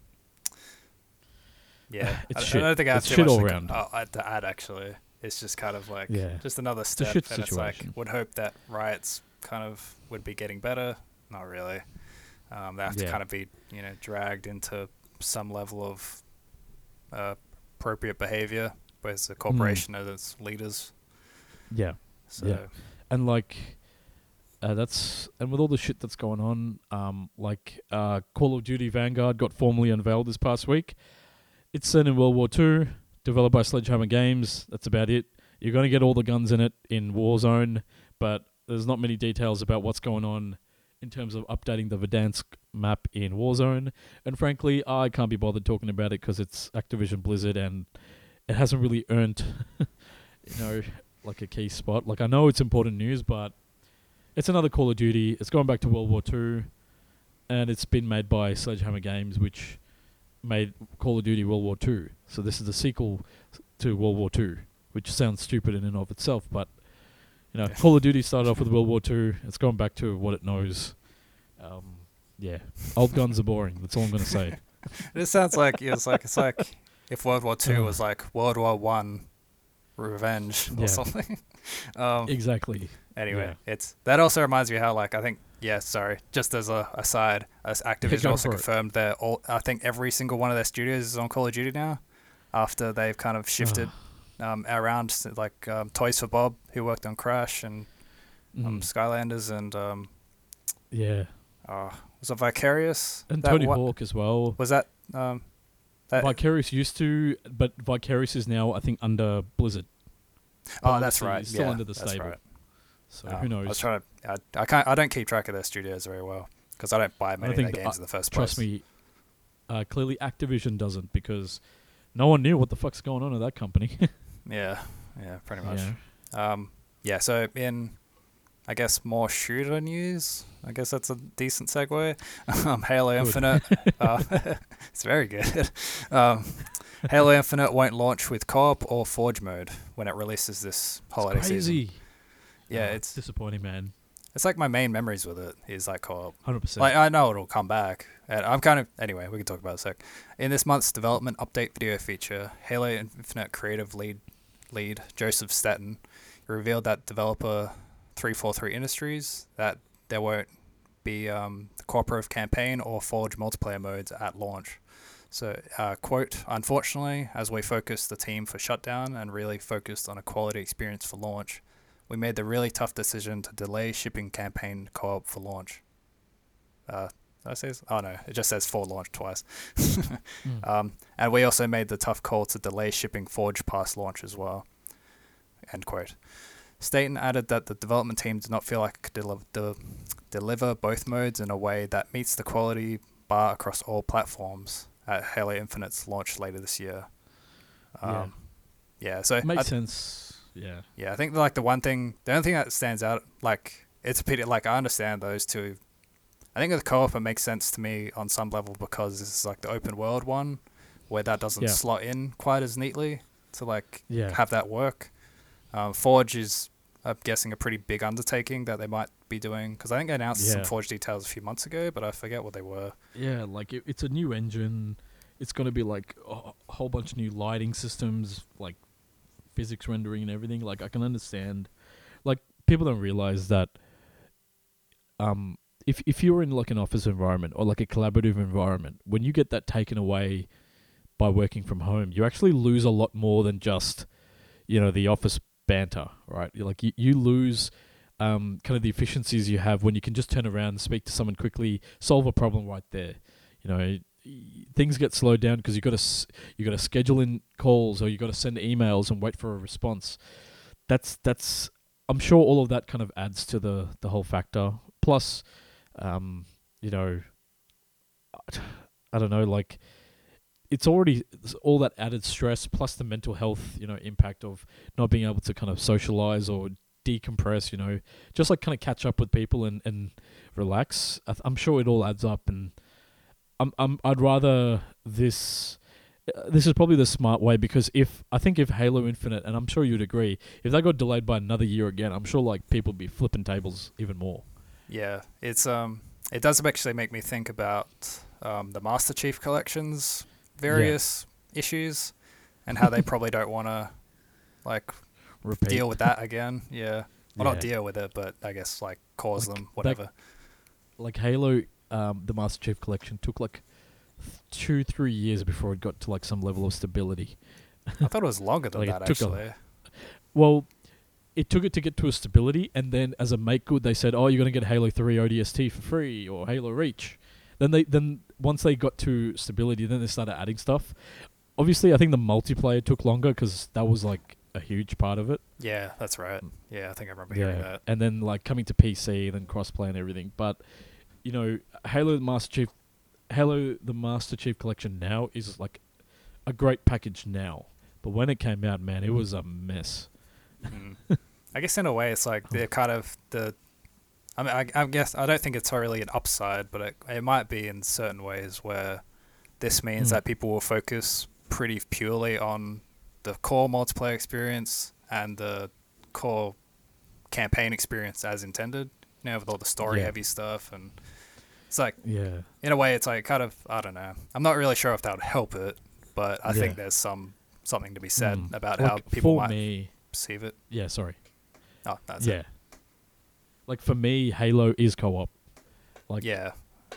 Yeah, It's I, shit. I don't think I have It's too shit much all to, uh, to add. Actually, it's just kind of like Yeah. just another step, shit and it's like situation. would hope that riots kind of would be getting better. Not really. Um, they have to kind of be you know dragged into some level of uh, appropriate behavior with the corporation as its leaders. Yeah. So Yeah. and like uh, that's and with all the shit that's going on, um, like uh, Call of Duty Vanguard got formally unveiled this past week. It's set in World War Two, developed by Sledgehammer Games. That's about it. You're going to get all the guns in it in Warzone, but there's not many details about what's going on in terms of updating the Verdansk map in Warzone. And frankly, I can't be bothered talking about it because it's Activision Blizzard and it hasn't really earned, you know, like a key spot. Like I know it's important news, but it's another Call of Duty. It's going back to World War Two, and it's been made by Sledgehammer Games, which made Call of Duty World War Two. So this is the sequel to World War Two, which sounds stupid in and of itself, but you know, Yeah. Call of Duty started off with World War Two. It's gone back to what it knows. Um, yeah, old guns are boring. That's all I'm going to say. This sounds like it's like it's like if World War Two Uh. was like World War One, revenge or Yeah. something. um, exactly. anyway, yeah. it's that also reminds me how like I think yeah sorry just as a aside, as Activision go also confirmed that all I think every single one of their studios is on Call of Duty now, after they've kind of shifted um, around like um, Toys for Bob who worked on Crash and um, Mm, Skylanders and um, yeah, uh, was it Vicarious? and That Tony wa- Hawk as well. was that um, that Vicarious used to, but Vicarious is now, I think, under Blizzard. oh that's right still yeah, under the that's stable. right. So Oh, who knows? I was trying to. I, I can't. I don't keep track of their studios very well because I don't buy many of their games in the first Trust place. Trust me, uh, clearly Activision doesn't because no one knew what the fuck's going on at that company. Yeah, yeah, pretty much. Yeah. Um, yeah. So in, I guess more shooter news. I guess that's a decent segue. um, Halo Good. Infinite. uh, it's very good. Um, Halo Infinite won't launch with co-op or Forge mode when it releases this holiday it's season. crazy. Yeah, Oh, it's disappointing, man. it's like my main memories with it is like co-op. Hundred percent. Like I know it'll come back, and I'm kind of anyway. We can talk about it a sec. In this month's development update video feature, Halo Infinite creative lead lead Joseph Staten revealed that developer 343 Industries that there won't be um, the cooperative campaign or Forge multiplayer modes at launch. So, uh, quote, unfortunately, as we focused the team for shutdown and really focused on a quality experience for launch, we made the really tough decision to delay shipping campaign co op for launch. Uh, did I say this? Oh no, it just says for launch twice. Mm. Um, and we also made the tough call to delay shipping Forge past launch as well. End quote. Staten added that the development team did not feel like it could deliver, de- deliver both modes in a way that meets the quality bar across all platforms at Halo Infinite's launch later this year. Yeah. Um, yeah, so Makes I, sense. Yeah. yeah, I think like the one thing, the only thing that stands out, like it's a pity. Like I understand those two. I think the co-op it makes sense to me on some level because this is like the open world one, where that doesn't Yeah. slot in quite as neatly to like Yeah. have that work. Um, Forge is, I'm guessing, a pretty big undertaking that they might be doing because I think they announced some Forge details a few months ago, but I forget what they were. Yeah, like it, it's a new engine. It's going to be like a a whole bunch of new lighting systems, like physics rendering and everything. Like I can understand. Like people don't realize that. Um, if if you're in like an office environment or like a collaborative environment, when you get that taken away by working from home, you actually lose a lot more than just, you know, the office banter, right? You're like you, you lose um, kind of the efficiencies you have when you can just turn around and speak to someone quickly, solve a problem right there. You know, things get slowed down because you got to you got to schedule in calls or you got to send emails and wait for a response. That's that's I'm sure all of that kind of adds to the the whole factor. Plus, um, you know, I don't know, like it's already all that added stress plus the mental health, you know, impact of not being able to kind of socialize or decompress, you know, just like kind of catch up with people and, and relax. I I'm sure it all adds up, and I'm I'm I'd rather this. uh, This is probably the smart way because if I think if Halo Infinite, and I'm sure you'd agree, if that got delayed by another year again, I'm sure like people would be flipping tables even more. Yeah, it's um, it does actually make me think about um, the Master Chief collections various issues and how they probably don't want to like Repeat. deal with that again. Yeah, well, not deal with it, but I guess like cause Like, them whatever. like Halo, um, the Master Chief Collection took like two, three years before it got to like some level of stability. I thought it was longer than like, that took a- actually. Well, it took it to get to a stability, and then as a make good, they said, "Oh, you're going to get Halo Three ODST for free or Halo Reach." Then they then once they got to stability, then they started adding stuff. Obviously, I think the multiplayer took longer because that was like a huge part of it. Yeah, that's right. Yeah, I think I remember hearing that. and then like coming to PC and then crossplay and everything. But you know, Halo Master Chief, Halo the Master Chief Collection now is like a great package now. But when it came out, man, it was a mess. Mm. I guess in a way, it's like they're kind of the. I mean, I, I guess I don't think it's really an upside, but it, it might be in certain ways where this means Mm. that people will focus pretty purely on the core multiplayer experience and the core campaign experience as intended. You know, with all the story Yeah. heavy stuff, and it's like Yeah, in a way, it's like kind of I don't know. I'm not really sure if that would help it, but I Yeah. think there's some something to be said Mm. about Like, how people might me, perceive it. yeah, sorry, Oh, that's yeah. it. Like for me, Halo is co-op. Like Yeah,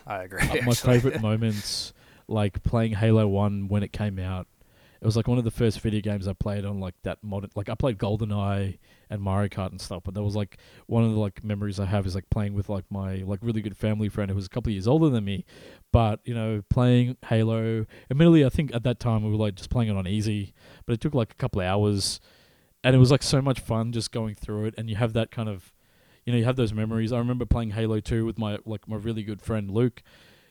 I agree. uh, my favorite moments, like playing Halo One when it came out. It was like one of the first video games I played on like that modern. Like I played GoldenEye and Mario Kart and stuff, but that was like one of the like memories I have is like playing with like my like really good family friend who was a couple of years older than me, but you know playing Halo. Admittedly, I think at that time we were like just playing it on easy, but it took like a couple of hours, and it was like so much fun just going through it, and you have that kind of, you know, you have those memories. I remember playing Halo Two with my like my really good friend Luke,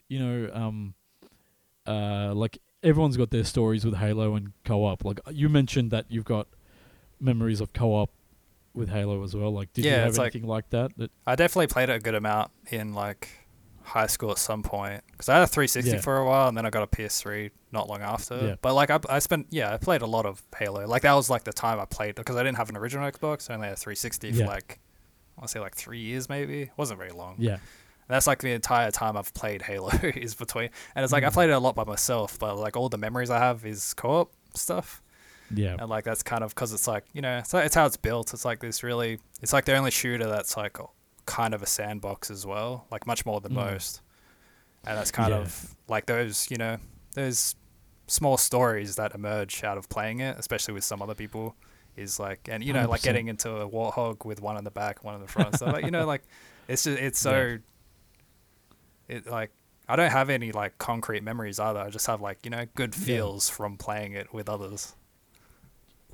you know, um, uh, like everyone's got their stories with Halo and co-op. Like you mentioned that you've got memories of co-op with Halo as well. Like, did you Yeah, have it's like- anything like, that? That I definitely played it a good amount in like high school at some point because I had a 360 Yeah. for a while and then I got a PS3 not long after. Yeah. But like I, I spent yeah I played a lot of Halo. Like that was like the time I played because I didn't have an original Xbox. I only had a 360 Yeah. for like I want to say like three years maybe. It wasn't very long. yeah, That's like the entire time I've played Halo is between, and it's like I Mm. played it a lot by myself, but like all the memories I have is co-op stuff. yeah, and like that's kind of because it's like you know it's, it's how it's built it's like this really it's like the only shooter that's like kind of a sandbox as well like much more than Mm. most and that's kind Yeah. of like those you know those small stories that emerge out of playing it especially with some other people is like and you know like 100%. getting into a warthog with one in the back one in the front stuff like you know like it's just it's so it like I don't have any like concrete memories either. I just have like you know good Yeah. feels from playing it with others.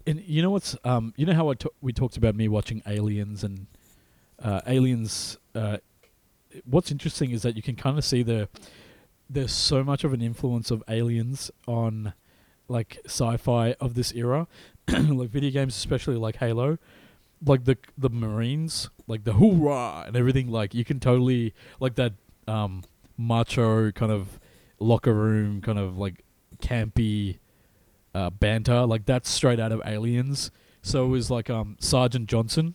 And you know what's um you know how I we talked about me watching Aliens and uh, Aliens. Uh, what's interesting is that you can kind of see the there's so much of an influence of Aliens on like sci-fi of this era, like video games, especially like Halo, like the the Marines, like the hoorah and everything. Like you can totally like that um macho kind of locker room kind of like campy uh, banter like that's straight out of aliens so it was like um sergeant johnson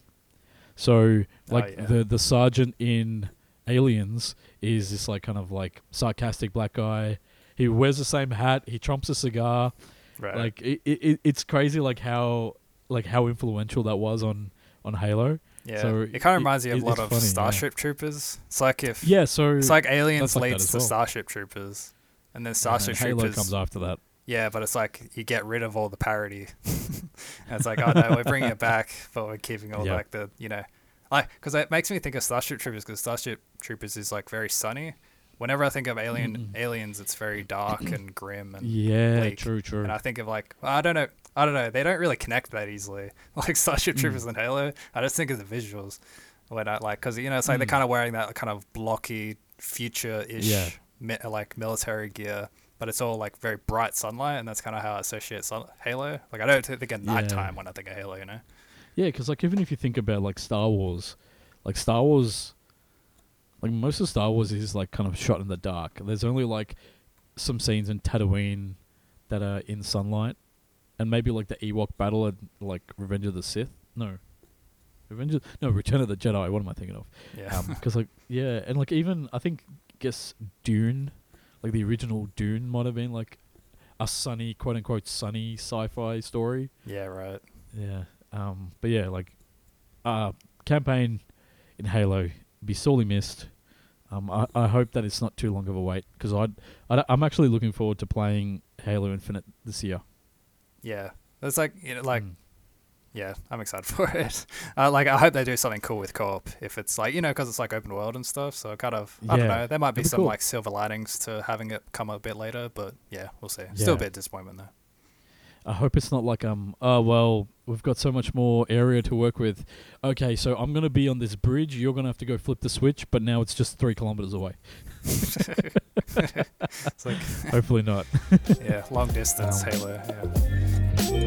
so Oh, like yeah. the the sergeant in aliens is this like kind of like sarcastic black guy he wears the same hat he trumps a cigar Right. like it, it it's crazy like how like how influential that was on on halo Yeah, So it kind of reminds me of a lot of funny, yeah. Starship Troopers. It's like if yeah so it's like Aliens like leads to well. Starship Troopers, and then and Starship then halo Troopers. comes after that Yeah, but it's like you get rid of all the parody. and it's like, oh no, we're bringing it back, but we're keeping all Yeah. like the you know, like because it makes me think of Starship Troopers because Starship Troopers is like very sunny. Whenever I think of Alien Mm-mm. Aliens, it's very dark and grim and yeah bleak. true true And I think of like I don't know, I don't know. They don't really connect that easily, like Starship Mm. Troopers and Halo. I just think of the visuals when I like because you know it's like they're Mm. kind of wearing that kind of blocky future-ish Yeah. mi- like military gear, but it's all like very bright sunlight, and that's kind of how I associate sun- Halo. Like I don't think of Yeah. nighttime when I think of Halo, you know. Yeah, because like even if you think about like Star Wars, like Star Wars, like most of Star Wars is like kind of shot in the dark. There's only like some scenes in Tatooine that are in sunlight, and maybe like the Ewok battle at like Revenge of the Sith. No, Revenge of, no Return of the Jedi. What am I thinking of? Yeah. Um, because like yeah, and like even I think guess Dune, like the original Dune might have been like a sunny quote unquote sunny sci-fi story. yeah. Right. Yeah. Um. But yeah, like, uh, campaign in Halo be sorely missed. Um. I, I hope that it's not too long of a wait because I'd, I'd I'm actually looking forward to playing Halo Infinite this year. Yeah. It's like you know, like Mm. Yeah, I'm excited for it. Uh, like I hope they do something cool with co-op. If it's like you know, because it's like open world and stuff. So kind of I don't know. There might be be some cool. like silver linings to having it come a bit later, but yeah, we'll see. Still a Yeah. bit disappointment though. I hope it's not like um oh well we've got so much more area to work with. Okay, so I'm gonna be on this bridge. You're gonna have to go flip the switch, but now it's just three kilometers away. It's like Hopefully not. yeah, long distance Um, Halo. Yeah.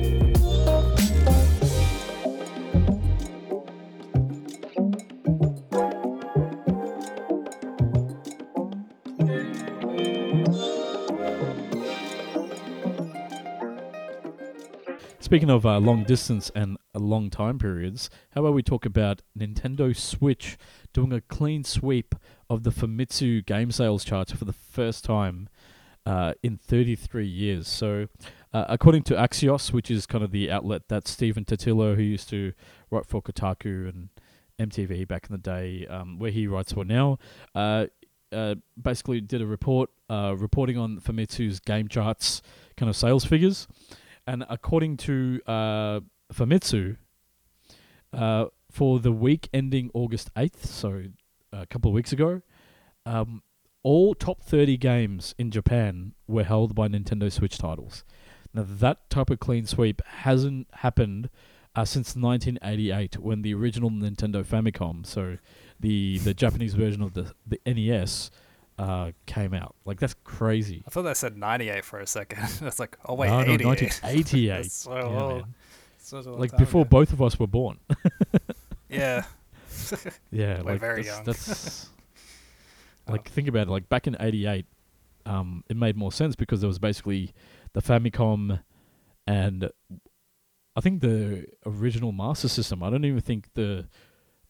Speaking of uh, long distance and uh, long time periods, how about we talk about Nintendo Switch doing a clean sweep of the Famitsu game sales charts for the first time uh, in 33 years. So, uh, according to Axios, which is kind of the outlet that Stephen Totilo, who used to write for Kotaku and MTV back in the day, um, where he writes for now, uh, uh, basically did a report uh, reporting on Famitsu's game charts kind of sales figures. And according to uh, Famitsu, uh, for the week ending August 8th, so a couple of weeks ago, um, all top 30 games in Japan were held by Nintendo Switch titles. Now, that type of clean sweep hasn't happened uh, since 1988 when the original Nintendo Famicom, so the, the Japanese version of the, the NES, uh, came out. Like, that's crazy. I thought they said 98 for a second. That's like oh wait, no, no, 88. 1988. So Yeah, old. man. Such a long like before ago. both of us were born. Yeah. yeah, We're like very that's, young. that's Oh. like think about it. Like back in '88, um, it made more sense because there was basically the Famicom and I think the original Master System. I don't even think the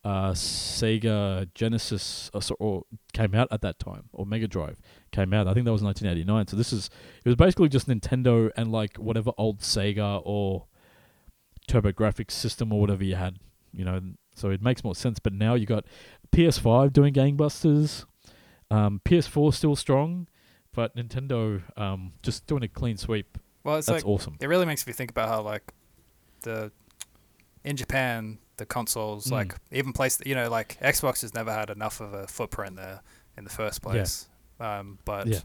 uh, Sega Genesis or, so- or came out at that time, or Mega Drive came out. I think that was 1989. So this is it was basically just Nintendo and like whatever old Sega or TurboGrafx system or whatever you had, you know. So it makes more sense. But now you got PS5 doing gangbusters, um, PS4 still strong, but Nintendo um, just doing a clean sweep. Well, it's That's like awesome. it really makes me think about how like the in Japan the consoles Mm. like even place you know like Xbox has never had enough of a footprint there in the first Yeah. place. Um, but Yeah.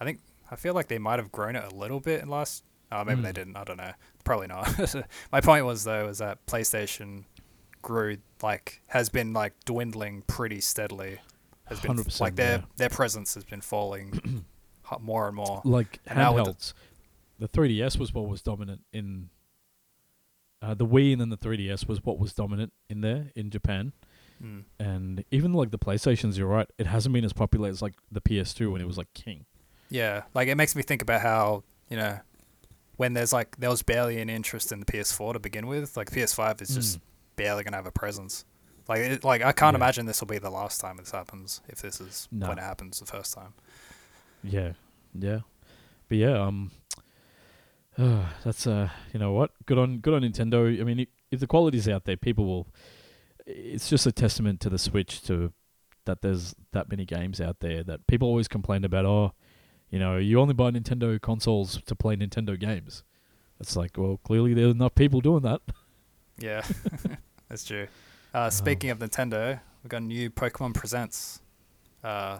I think I feel like they might have grown it a little bit in last. Oh, maybe they Mm. didn't. I don't know. Probably not. My point was though is that PlayStation grew like has been like dwindling pretty steadily. Has been 100%, like their yeah. their presence has been falling more and more. Like And now the- handhelds, the 3DS was what was dominant in. Uh, the Wii and then the 3DS was what was dominant in there in Japan, Mm. and even like the PlayStations, you're right, it hasn't been as popular as like the PS2 when it was like king. Yeah, like it makes me think about how you know when there's like there was barely an interest in the PS4 to begin with. Like PS5 is just Mm. barely gonna have a presence. Like it, like I can't Yeah. imagine this will be the last time this happens. If this is No. when it happens the first time. Yeah, yeah, but yeah, um, that's uh, you know what, good on good on Nintendo. I mean, if, if the quality's out there, people will. It's just a testament to the Switch to that there's that many games out there that people always complain about. Oh, you know, you only buy Nintendo consoles to play Nintendo games. It's like, well, clearly there's enough people doing that. Yeah, that's true. Uh, speaking of Nintendo, we've got new Pokemon Presents. Uh,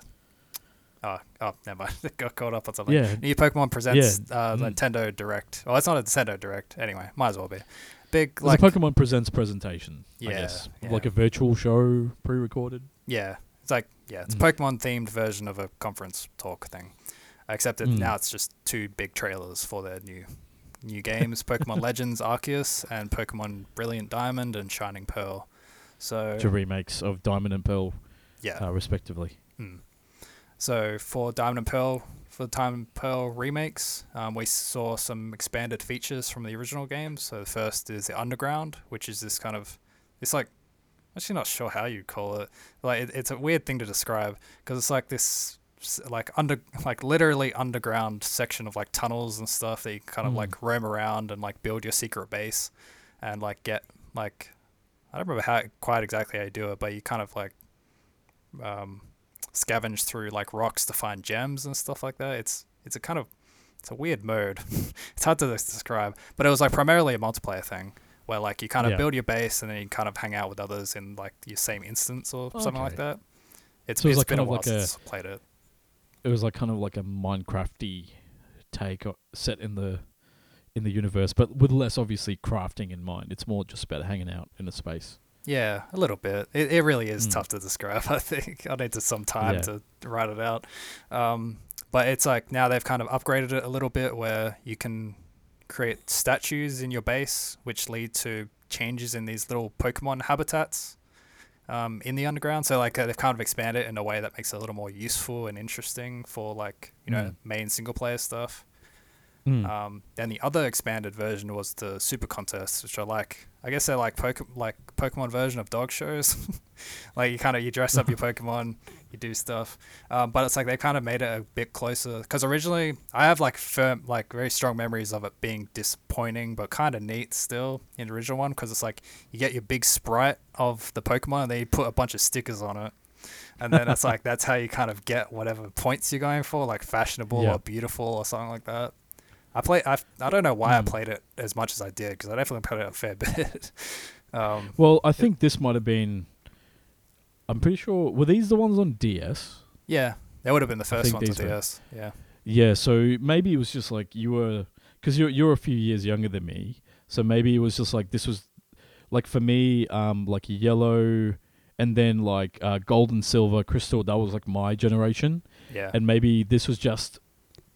oh, oh, never mind. got caught up on something. Yeah, New Pokemon Presents uh, Mm. Nintendo Direct. Oh, it's not a Nintendo Direct. Anyway, might as well be. Big It's like a Pokemon Presents presentation. Yeah, yeah. like a virtual show, pre-recorded. Yeah, it's like yeah, it's Mm. Pokemon themed version of a conference talk thing, except that Mm. now it's just two big trailers for their new new games: Pokemon Legends Arceus and Pokemon Brilliant Diamond and Shining Pearl. So to remakes of Diamond and Pearl, yeah, uh, respectively. mm. So for Diamond and Pearl, for the Diamond and Pearl remakes, um, we saw some expanded features from the original game. So the first is the Underground, which is this kind of it's like I'm actually not sure how you call it. Like it, it's a weird thing to describe because it's like this like under like literally underground section of like tunnels and stuff that you kind of Mm. like roam around and like build your secret base and like get like I don't remember how quite exactly how you do it, but you kind of like um, scavenge through like rocks to find gems and stuff like that. It's it's a kind of it's a weird mode. it's hard to describe, but it was like primarily a multiplayer thing where like you kind of Yeah. build your base and then you kind of hang out with others in like your same instance or oh, something like that. It's, So it's it's like been kind a of while like since I played it. It was like kind of like a Minecrafty take o- set in the in the universe, but with less obviously crafting in mind. It's more just about hanging out in a space. Yeah, a little bit. It, it really is Mm. tough to describe. I think I needed some time Yeah. to write it out. Um, but it's like now they've kind of upgraded it a little bit, where you can create statues in your base, which lead to changes in these little Pokemon habitats um, in the underground. So like uh, they've kind of expanded it in a way that makes it a little more useful and interesting for like you know Mm. main single player stuff. Mm. Um, then the other expanded version was the super contests, which are like I guess they're like Poke- like Pokemon version of dog shows. like you kind of you dress up your Pokemon, you do stuff, um, but it's like they kind of made it a bit closer. Because originally I have like firm like very strong memories of it being disappointing, but kind of neat still in the original one. Because it's like you get your big sprite of the Pokemon, and then you put a bunch of stickers on it. And then it's like that's how you kind of get whatever points you're going for, like fashionable Yeah. or beautiful or something like that. I play. I I don't know why I Mm. played it as much as I did because I definitely played it a fair bit. um, Well, I think this might have been. I'm pretty sure. Were these the ones on DS? yeah, that would have been the first think on were- DS. Yeah, Yeah. So maybe it was just like you were, because you're you're a few years younger than me. So maybe it was just like this was, like for me, um, like yellow, and then like uh, gold and silver, crystal. That was like my generation, yeah, and maybe this was just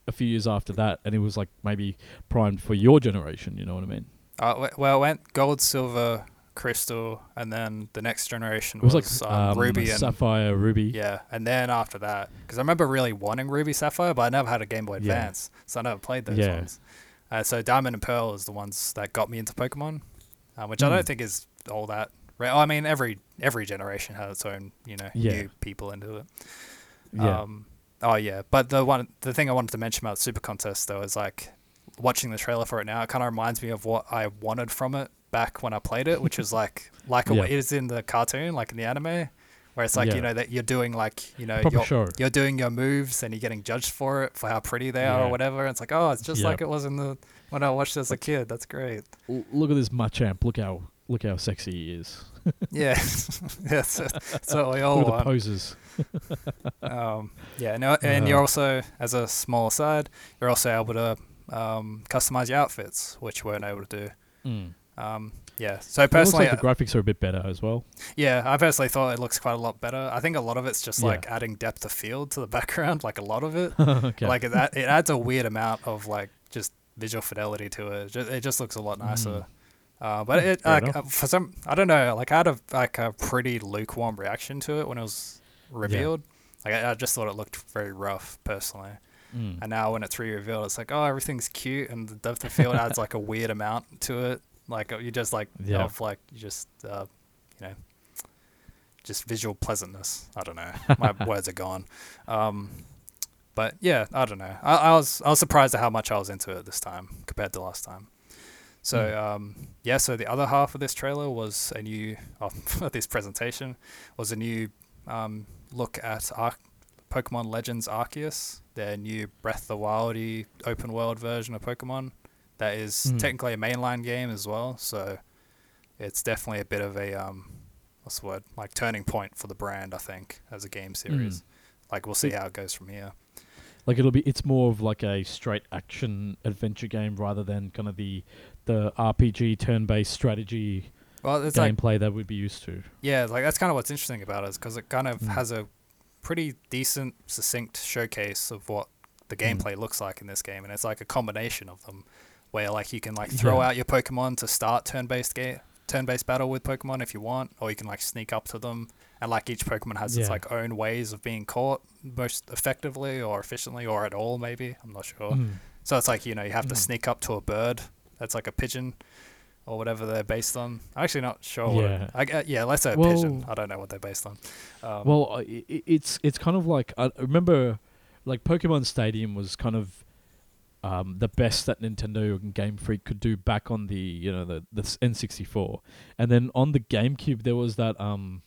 a few years after that, and it was like maybe primed for your generation. You know what I mean? uh, well, it went gold, silver, crystal, and then the next generation It was, was, like um, um, ruby and sapphire, ruby. yeah, and then after that, because I remember really wanting ruby, sapphire, but I never had a Game Boy Yeah. Advance, so I never played those Yeah. ones. Uh, so diamond and pearl is the ones that got me into Pokemon, uh, which I don't Mm. think is all that. Rare. I mean, every every generation has its own, you know, Yeah. new people into it. Yeah. Um, oh yeah, but the one the thing I wanted to mention about Super Contest though is like watching the trailer for it now. It kind of reminds me of what I wanted from it back when I played it, which is like like Yeah. it is in the cartoon, like in the anime, where it's like Yeah. you know that you're doing like you know Proper you're, show. you're doing your moves and you're getting judged for it for how pretty they are Yeah. or whatever. And it's like oh, it's just Yeah. like it was in the when I watched it as a kid. That's great. L- look at this Machamp. Look how look how sexy he is. Yeah, that's what we all Look at the want. poses. Um, yeah, no, and Uh. you're also, as a small side, you're also able to um, customize your outfits, which you weren't able to do. Mm. Um, yeah, so personally, like the graphics are a bit better as well. yeah, I personally thought it looks quite a lot better. I think a lot of it's just Yeah. like adding depth of field to the background, like a lot of it. okay. Like it, it adds a weird amount of like just visual fidelity to it. It just looks a lot nicer. Uh, but Hmm, it like, uh, for some, I don't know. Like I had a like a pretty lukewarm reaction to it when it was revealed. Like I, I just thought it looked very rough personally. Mm. And now when it's re-revealed, it's like, oh, everything's cute, and the depth of field adds like a weird amount to it. Like uh, you just like Yeah. of like you just uh, you know, just visual pleasantness. I don't know. My words are gone. Um, but yeah, I don't know. I, I was I was surprised at how much I was into it this time compared to last time. So Mm. um, yeah, so the other half of this trailer was a new, oh, this presentation was a new um, look at Ar- Pokemon Legends Arceus, their new Breath of the Wildy open world version of Pokemon. That is Mhm. technically a mainline game as well, so it's definitely a bit of a um, what's the word like turning point for the brand, I think, as a game series. Like we'll see how it goes from here. Like it'll be it's more of like a straight action adventure game rather than kind of the the RPG turn based strategy Well, it's like gameplay that we'd be used to. Yeah, like that's kind of what's interesting about it, is because it kind of Mm. has a pretty decent, succinct showcase of what the Mm. gameplay looks like in this game, and it's like a combination of them, where like you can like throw Yeah. out your Pokemon to start turn-based game, turn-based battle with Pokemon if you want, or you can like sneak up to them, and like each Pokemon has its like own ways of being caught most effectively or efficiently or at all maybe. I'm not sure. Mm. So it's like you know you have to Mhm. sneak up to a bird that's like a pigeon, or whatever they're based on. I'm actually not sure. what- Yeah. I, uh, yeah, let's say a pigeon. I don't know what they're based on. Um, Well, uh, i- i- it's it's kind of like I remember, like Pokemon Stadium was kind of um, the best that Nintendo and Game Freak could do back on the you know the the s- N64, and then on the GameCube there was that um.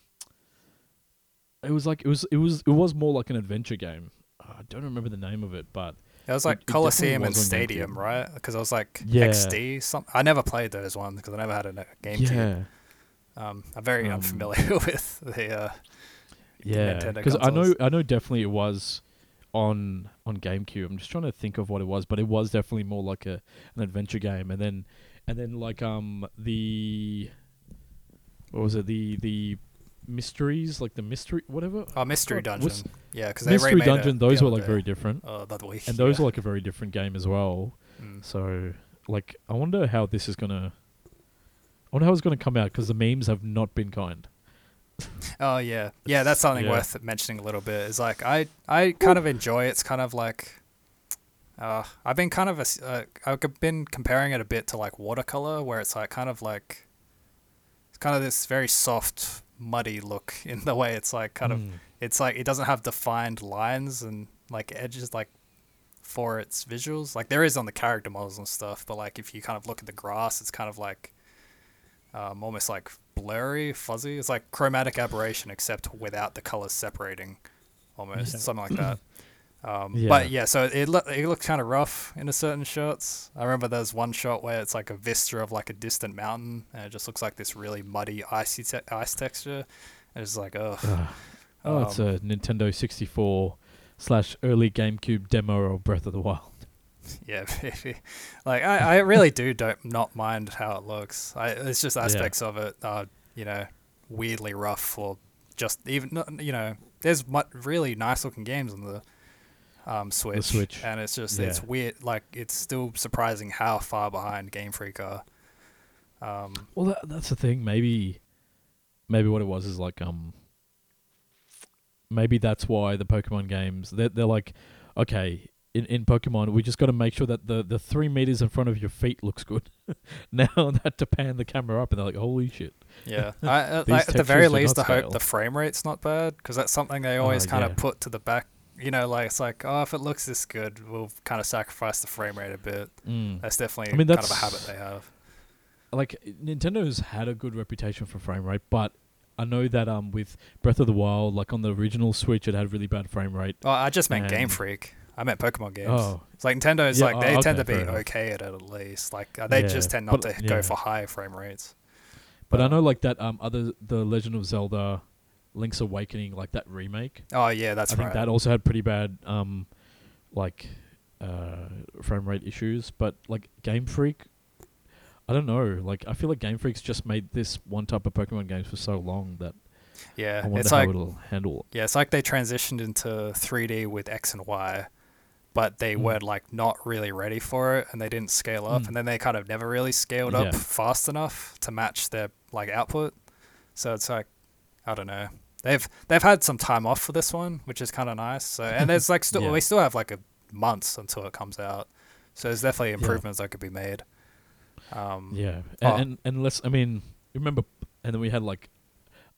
It was like it was it was it was more like an adventure game. I don't remember the name of it, but it It was like it Coliseum and Stadium, right? Because I was like Yeah. XD. something. I never played those ones because I never had a GameCube. Yeah, Um, I'm very Um, unfamiliar with the. Uh, yeah. Because I know. I know, definitely it was on on GameCube. I'm just trying to think of what it was, but it was definitely more like a an adventure game. And then, and then like um the what was it the the mysteries like the mystery whatever oh, Mystery Dungeon. what's- Yeah, because mystery dungeon. the Those were like day. very different, Uh, the week. and those yeah. were like a very different game as well. Mm. So like, I wonder how this is gonna. I wonder how it's gonna come out because the memes have not been kind. Oh yeah, yeah. That's something Yeah. worth mentioning a little bit. Is like I I kind of enjoy. It's kind of like. Uh, I've been kind of a, uh, I've been comparing it a bit to like watercolor, where it's like kind of like, it's kind of this very soft, muddy look in the way it's like kind of Mm. it's like it doesn't have defined lines and like edges like for its visuals like there is on the character models and stuff but like if you kind of look at the grass it's kind of like um, almost like blurry fuzzy it's like chromatic aberration except without the colors separating almost Yeah. something like that um, Yeah. but yeah so it, lo- it looks kind of rough in a certain shots i remember there's one shot where it's like a vista of like a distant mountain and it just looks like this really muddy icy te- ice texture and it's like oh Ugh. Oh, it's Um, a Nintendo 64 slash early GameCube demo of Breath of the Wild. Yeah, like I, I really do don't not mind how it looks. I, it's just aspects of it, are you know, weirdly rough or just even not- you know. There's really nice looking games on the um, Switch, Switch, and it's just it's weird. Like it's still surprising how far behind Game Freak are. Um, Well, that, that's the thing. Maybe, maybe what it was is like um. Maybe that's why the Pokemon games they're they're like, okay, in in Pokemon we just got to make sure that the the three meters in front of your feet looks good. now that to pan the camera up and they're like, holy shit. yeah, I, uh, like, at the very least, I hope the frame rate's not bad because that's something they always Oh, kind yeah. of put to the back. You know, like it's like, oh, if it looks this good, we'll kind of sacrifice the frame rate a bit. Mm. That's definitely I mean, kind of a habit they have. like Nintendo's had a good reputation for frame rate, but I know that um with Breath of the Wild, like on the original Switch, it had really bad frame rate. Oh, I just meant Game Freak. I meant Pokemon games. Oh, It's like Nintendo's Yeah, like they oh, tend to be okay at it at least. Like uh, they Yeah, just tend not but- to yeah. go for high frame rates. but I uh, know like that um other the Legend of Zelda, Link's Awakening, like that remake. Oh yeah, that's I think that also had pretty bad um like uh frame rate issues. But like Game Freak, I don't know. Like I feel like Game Freak's just made this one type of Pokemon games for so long that yeah, I wonder it's how like it'll handle. yeah, it's like they transitioned into 3D with X and Y, but they Mm. weren't like not really ready for it, and they didn't scale up, Mm. and then they kind of never really scaled Yeah. up fast enough to match their like output. So it's like I don't know. They've they've had some time off for this one, which is kind of nice. So and there's like still Yeah. we still have like a months until it comes out. So there's definitely Yeah. improvements that could be made. Um, Yeah, Oh. and, and and let's. I mean, remember, and then we had like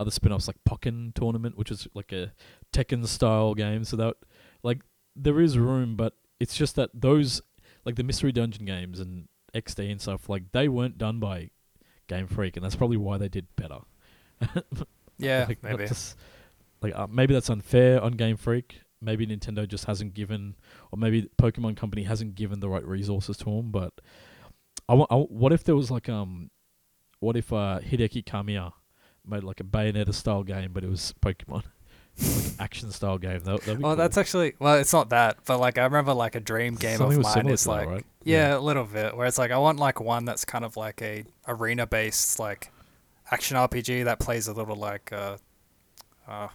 other spin-offs like Pokken Tournament, which is like a Tekken style game. So that like there is room, but it's just that those like the Mystery Dungeon games and XD and stuff like they weren't done by Game Freak, and that's probably why they did better. Yeah, like, maybe. just- like uh, maybe that's unfair on Game Freak. Maybe Nintendo just hasn't given, or maybe Pokemon Company hasn't given the right resources to them. But I want. What if there was like um, what if uh Hideki Kamiya made like a Bayonetta style game, but it was Pokemon, like action style game. That, that'd be Well, cool. that's actually well, it's not that, but like I remember like a dream game Something of mine similar is to that, like right? yeah, Yeah. a little bit where it's like I want like one that's kind of like a arena based like action RPG that plays a little like uh uh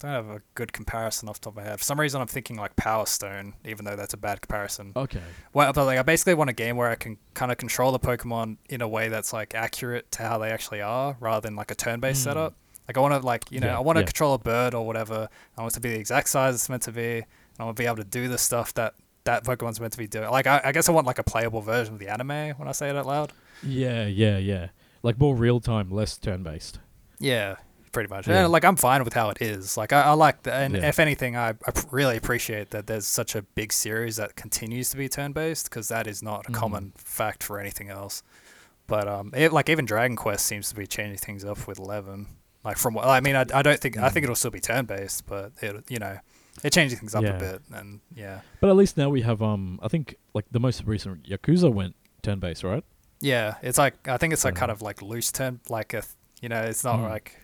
don't have a good comparison off the top of my head. For some reason I'm thinking like Power Stone, even though that's a bad comparison. okay. Well, but like I basically want a game where I can kind of control the Pokemon in a way that's like accurate to how they actually are, rather than like a turn-based Mm. setup. Like I want to like you know Yeah, I want to yeah. control a bird or whatever. I want it to be the exact size it's meant to be. And I want to be able to do the stuff that that Pokemon's meant to be doing. Like I, I guess I want like a playable version of the anime when I say it out loud. Yeah, yeah, yeah. Like more real time, less turn based. Yeah, pretty much. Yeah. And like I'm fine with how it is. Like I, I like that, and Yeah. if anything, I, I, really appreciate that there's such a big series that continues to be turn-based because that is not a Mhm. common fact for anything else. But um, it, like even Dragon Quest seems to be changing things up with Eleven. Like from what I mean, I, I don't think I think Mhm. it'll still be turn-based, but it you know, it changes things up Yeah. a bit, and yeah, But at least now we have um I think like the most recent Yakuza went turn based, right? Yeah. It's like I think it's like kind of like loose turn, like a you know, it's not Mm. like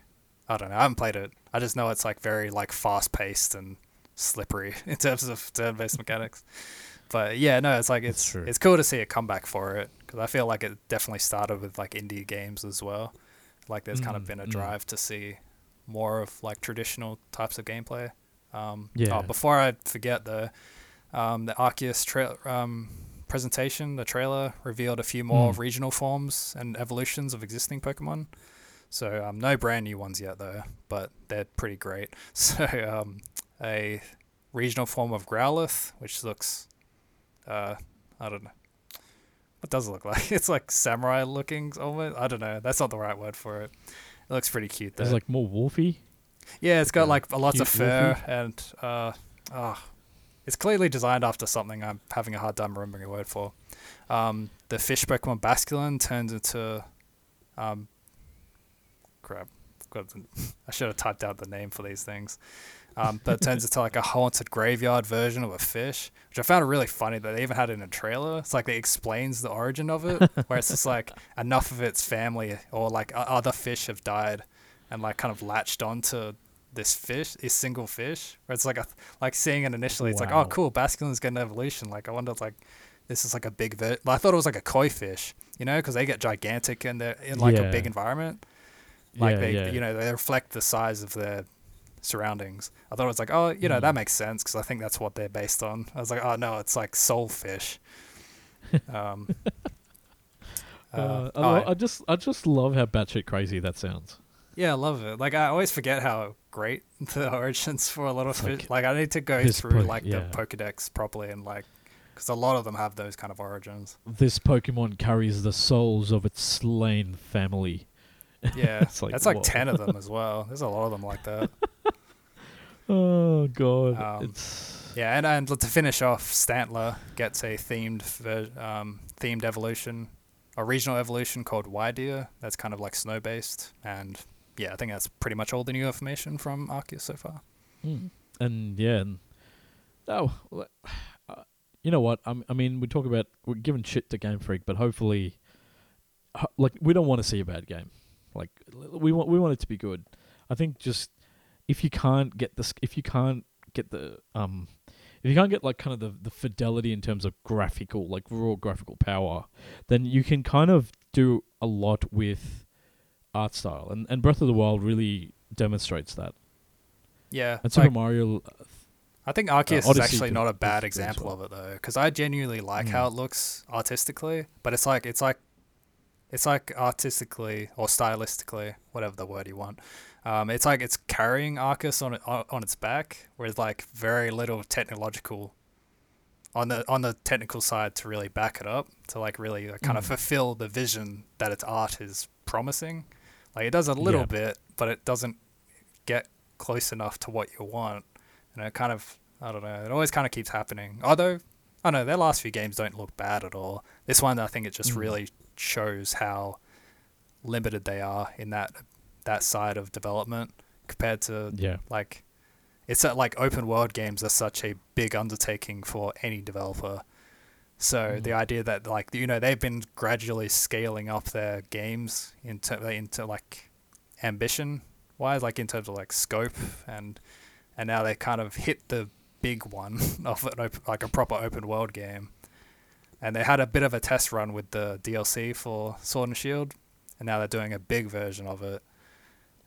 I don't know. I haven't played it. I just know it's like very like fast paced and slippery in terms of turn based mechanics. But yeah, no, it's like it's it's cool to see a comeback for it because I feel like it definitely started with like indie games as well. Like there's kind of Mm, been a mm. drive to see more of like traditional types of gameplay. Um, Yeah. Oh, before I forget though, um, the Arceus tra- um, presentation, the trailer revealed a few more Mm. regional forms and evolutions of existing Pokemon. So um, no brand new ones yet though, but they're pretty great. So um, a regional form of Growlithe, which looks, uh, I don't know, what does it look like? It's like samurai looking almost. I don't know. That's not the right word for it. It looks pretty cute though. It's like more wolfy. yeah, it's got like lots of fur wolfie. and uh, oh, it's clearly designed after something. I'm having a hard time remembering a word for. Um, the fish Pokemon Basculin turns into, um, crap. I should have typed out the name for these things. Um, but it turns into like a haunted graveyard version of a fish, which I found really funny that they even had it in a trailer. It's like it explains the origin of it, where it's just like enough of its family or like other fish have died and like kind of latched onto this fish, this single fish. Where it's like a like seeing it initially, it's like oh cool, Basculin's getting evolution. Like I wonder if, like this is like a big. Ver- I thought it was like a koi fish, you know, because they get gigantic and they're in like a big environment. Like yeah, they, yeah. you know, they reflect the size of their surroundings. I thought it was like, oh, you know, that Mm. makes sense because I think that's what they're based on. I was like, oh no, it's like soulfish. um, Uh, uh, I, oh, I just I just love how batshit crazy that sounds. yeah, I love it. Like I always forget how great the origins for a lot of fish. like Like, I need to go through po- like yeah. the Pokedex properly and like, because a lot of them have those kind of origins. This Pokemon carries the souls of its slain family. Yeah, It's like, that's like ten of them as well. There's a lot of them like that. Oh god, Um, it's Yeah, and, and to finish off, Stantler gets a themed ver- um, themed evolution, a regional evolution called Wyrdeer. That's kind of like snow based, and yeah, I think that's pretty much all the new information from Arceus so far. Mm. and yeah, and, oh, uh, you know what? I'm, I mean, we talk about we're giving shit to Game Freak, but hopefully, ho- like we don't want to see a bad game. Like we want we want it to be good. I think just if you can't get this, if you can't get the um, if you can't get like kind of the the fidelity in terms of graphical, like raw graphical power, then you can kind of do a lot with art style, and and Breath of the Wild really demonstrates that. Yeah, And Super like, Mario uh, I think Arceus is actually not a bad example well. of it though, because I genuinely like Mm. how it looks artistically, but it's like it's like it's like artistically or stylistically, whatever the word you want. Um, it's like it's carrying Arceus on on, on its back, with like very little technological on the on the technical side to really back it up to like really like, kind of Mm. fulfill the vision that its art is promising. Like it does a little Yeah. bit, but it doesn't get close enough to what you want, and it kind of I don't know. It always kind of keeps happening. Although I know their last few games don't look bad at all. This one I think it just Mm. really shows how limited they are in that that side of development compared to yeah. like it's that like open world games are such a big undertaking for any developer. So Mm. the idea that like you know they've been gradually scaling up their games into into like ambition wise, like in terms of like scope and and now they kind of hit the big one of an op- like a proper open world game. And they had a bit of a test run with the DLC for Sword and Shield, and now they're doing a big version of it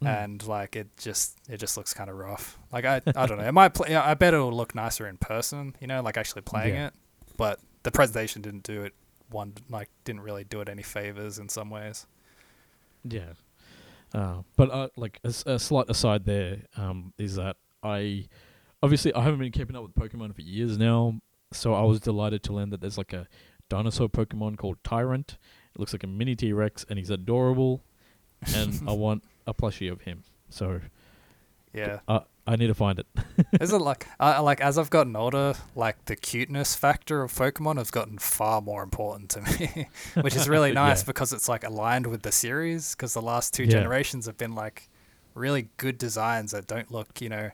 Mm. and like it just it just looks kind of rough. Like I I don't know. It might play. I bet it'll look nicer in person. You know, like actually playing Yeah. it. But the presentation didn't do it. One like didn't really do it any favors in some ways. Yeah. Uh, but uh, like a slight aside there um, is that I obviously I haven't been keeping up with Pokemon for years now, so I was delighted to learn that there's like a dinosaur Pokemon called Tyrunt. It looks like a mini T Rex, and he's adorable, and I want a plushie of him. So Yeah. uh, I need to find it. Is it like I like as I've gotten older, like the cuteness factor of Pokemon has gotten far more important to me, which is really nice Yeah. because it's like aligned with the series. Because the last two Yeah. generations have been like really good designs that don't look, you know,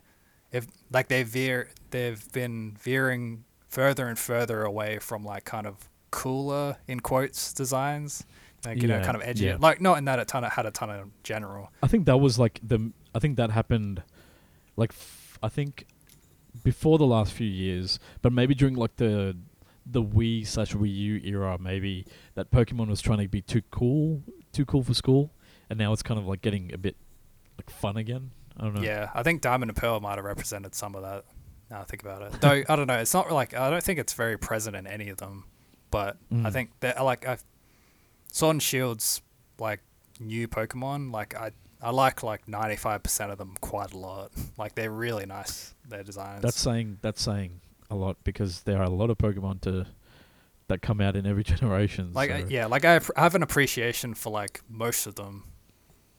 if like they veer they've been veering further and further away from like kind of cooler in quotes designs like you know kind of edgy yeah. like not in that a ton of had a ton of general I think that was like the. I think that happened, like f- I think, before the last few years, but maybe during like the the Wii slash Wii U era, maybe that Pokemon was trying to be too cool, too cool for school, and now it's kind of like getting a bit like fun again. I don't know. yeah i think diamond and pearl might have represented some of that now i think about it though i don't know it's not like i don't think it's very present in any of them but i Mm. think that like i sword and shield's like new pokemon like i i like like 95% of them quite a lot. Like they're really nice their designs. That's saying that's saying a lot because there are a lot of Pokemon to that come out in every generation. like so- I, yeah like I, I have an appreciation for like most of them.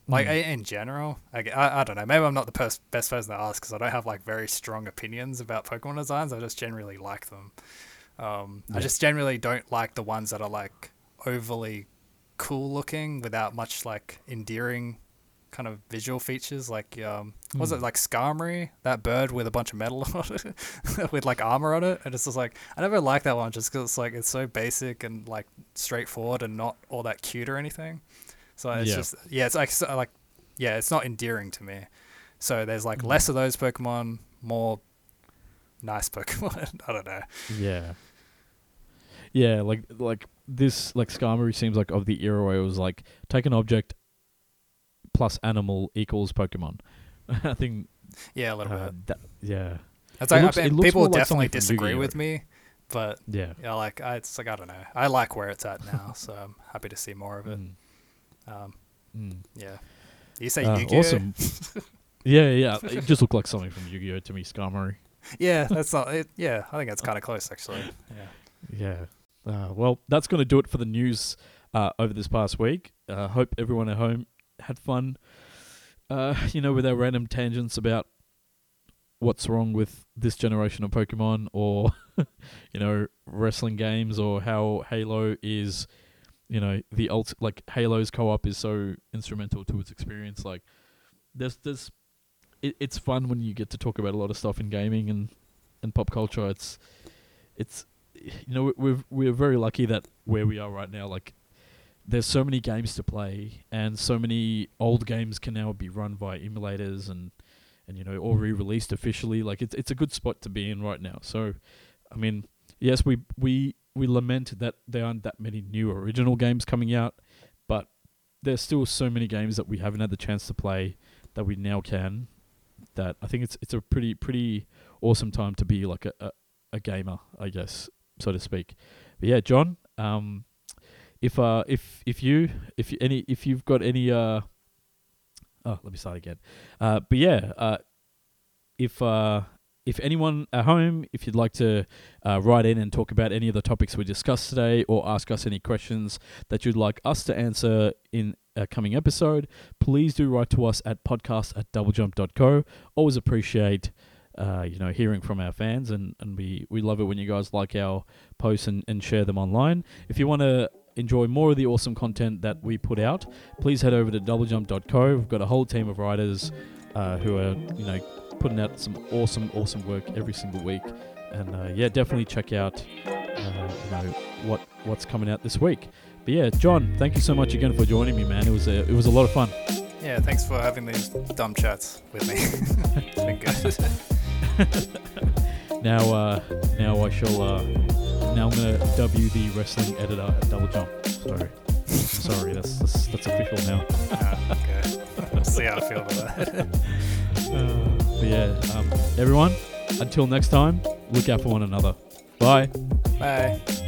Like Mm. i- in general I I don't know. Maybe i'm not the pers- best person to ask because i don't have like very strong opinions about pokemon designs. I just generally like them. Um, i just generally don't like the ones that are like overly cool looking without much like endearing kind of visual features like um was it Mm. like Skarmory, that bird with a bunch of metal on it with like armor on it and it's just like i never liked that one just because it's like it's so basic and like straightforward and not all that cute or anything so it's Yeah. just yeah it's like so, like yeah it's not endearing to me so there's like Mm. less of those pokemon more nice pokemon i don't know Yeah. Yeah, like like this like Skarmory seems like of the era where it was like take an object plus animal equals Pokemon. I think yeah a little uh, bit that yeah. That's like, looks- I looks people like definitely disagree with me but Yeah. yeah like I, it's like i don't know i like where it's at now so i'm happy to see more of it Mm, um, mm. yeah you say Uh, Yu-Gi-Oh? awesome. yeah, yeah. It just looked like something from Yu-Gi-Oh to me, Skarmory. yeah that's not it yeah i think that's kind of close actually yeah Yeah. Uh, well, that's going to do it for the news uh, over this past week. Uh, hope everyone at home had fun. Uh, you know, with our random tangents about what's wrong with this generation of Pokemon, or you know, wrestling games, or how Halo is, you know, the ult like Halo's co-op is so instrumental to its experience. Like, there's there's, it, it's fun when you get to talk about a lot of stuff in gaming and and pop culture. It's it's you know we're we're very lucky that where we are right now like there's so many games to play and so many old games can now be run via emulators and and you know or re-released officially. Like it's it's a good spot to be in right now. So i mean yes we we we lament that there aren't that many new original games coming out but there's still so many games that we haven't had the chance to play that we now can that i think it's it's a pretty pretty awesome time to be like a, a, a gamer i guess so to speak. But yeah, John, um, if uh, if if you if any if you've got any uh, oh, let me start again. Uh, but yeah, uh, if uh, if anyone at home, if you'd like to uh, write in and talk about any of the topics we discussed today, or ask us any questions that you'd like us to answer in a coming episode, please do write to us at podcast at doublejump.co. Always appreciate uh, you know, hearing from our fans, and, and we, we love it when you guys like our posts and, and share them online. If you want to enjoy more of the awesome content that we put out, please head over to doublejump.co. We've got a whole team of writers uh, who are, you know, putting out some awesome, awesome work every single week. And uh, yeah, definitely check out, uh, you know, what what's coming out this week. But yeah, John, thank you so much again for joining me, man. It was a, it was a lot of fun. yeah thanks for having these dumb chats with me it's been good Now, uh, now I shall. Uh, now I'm gonna dub you the wrestling editor at Double Jump. Sorry, sorry, that's that's, that's official now. Ah, okay we'll see how i feel about that But yeah, um, everyone. Until next time, look out for one another. Bye. bye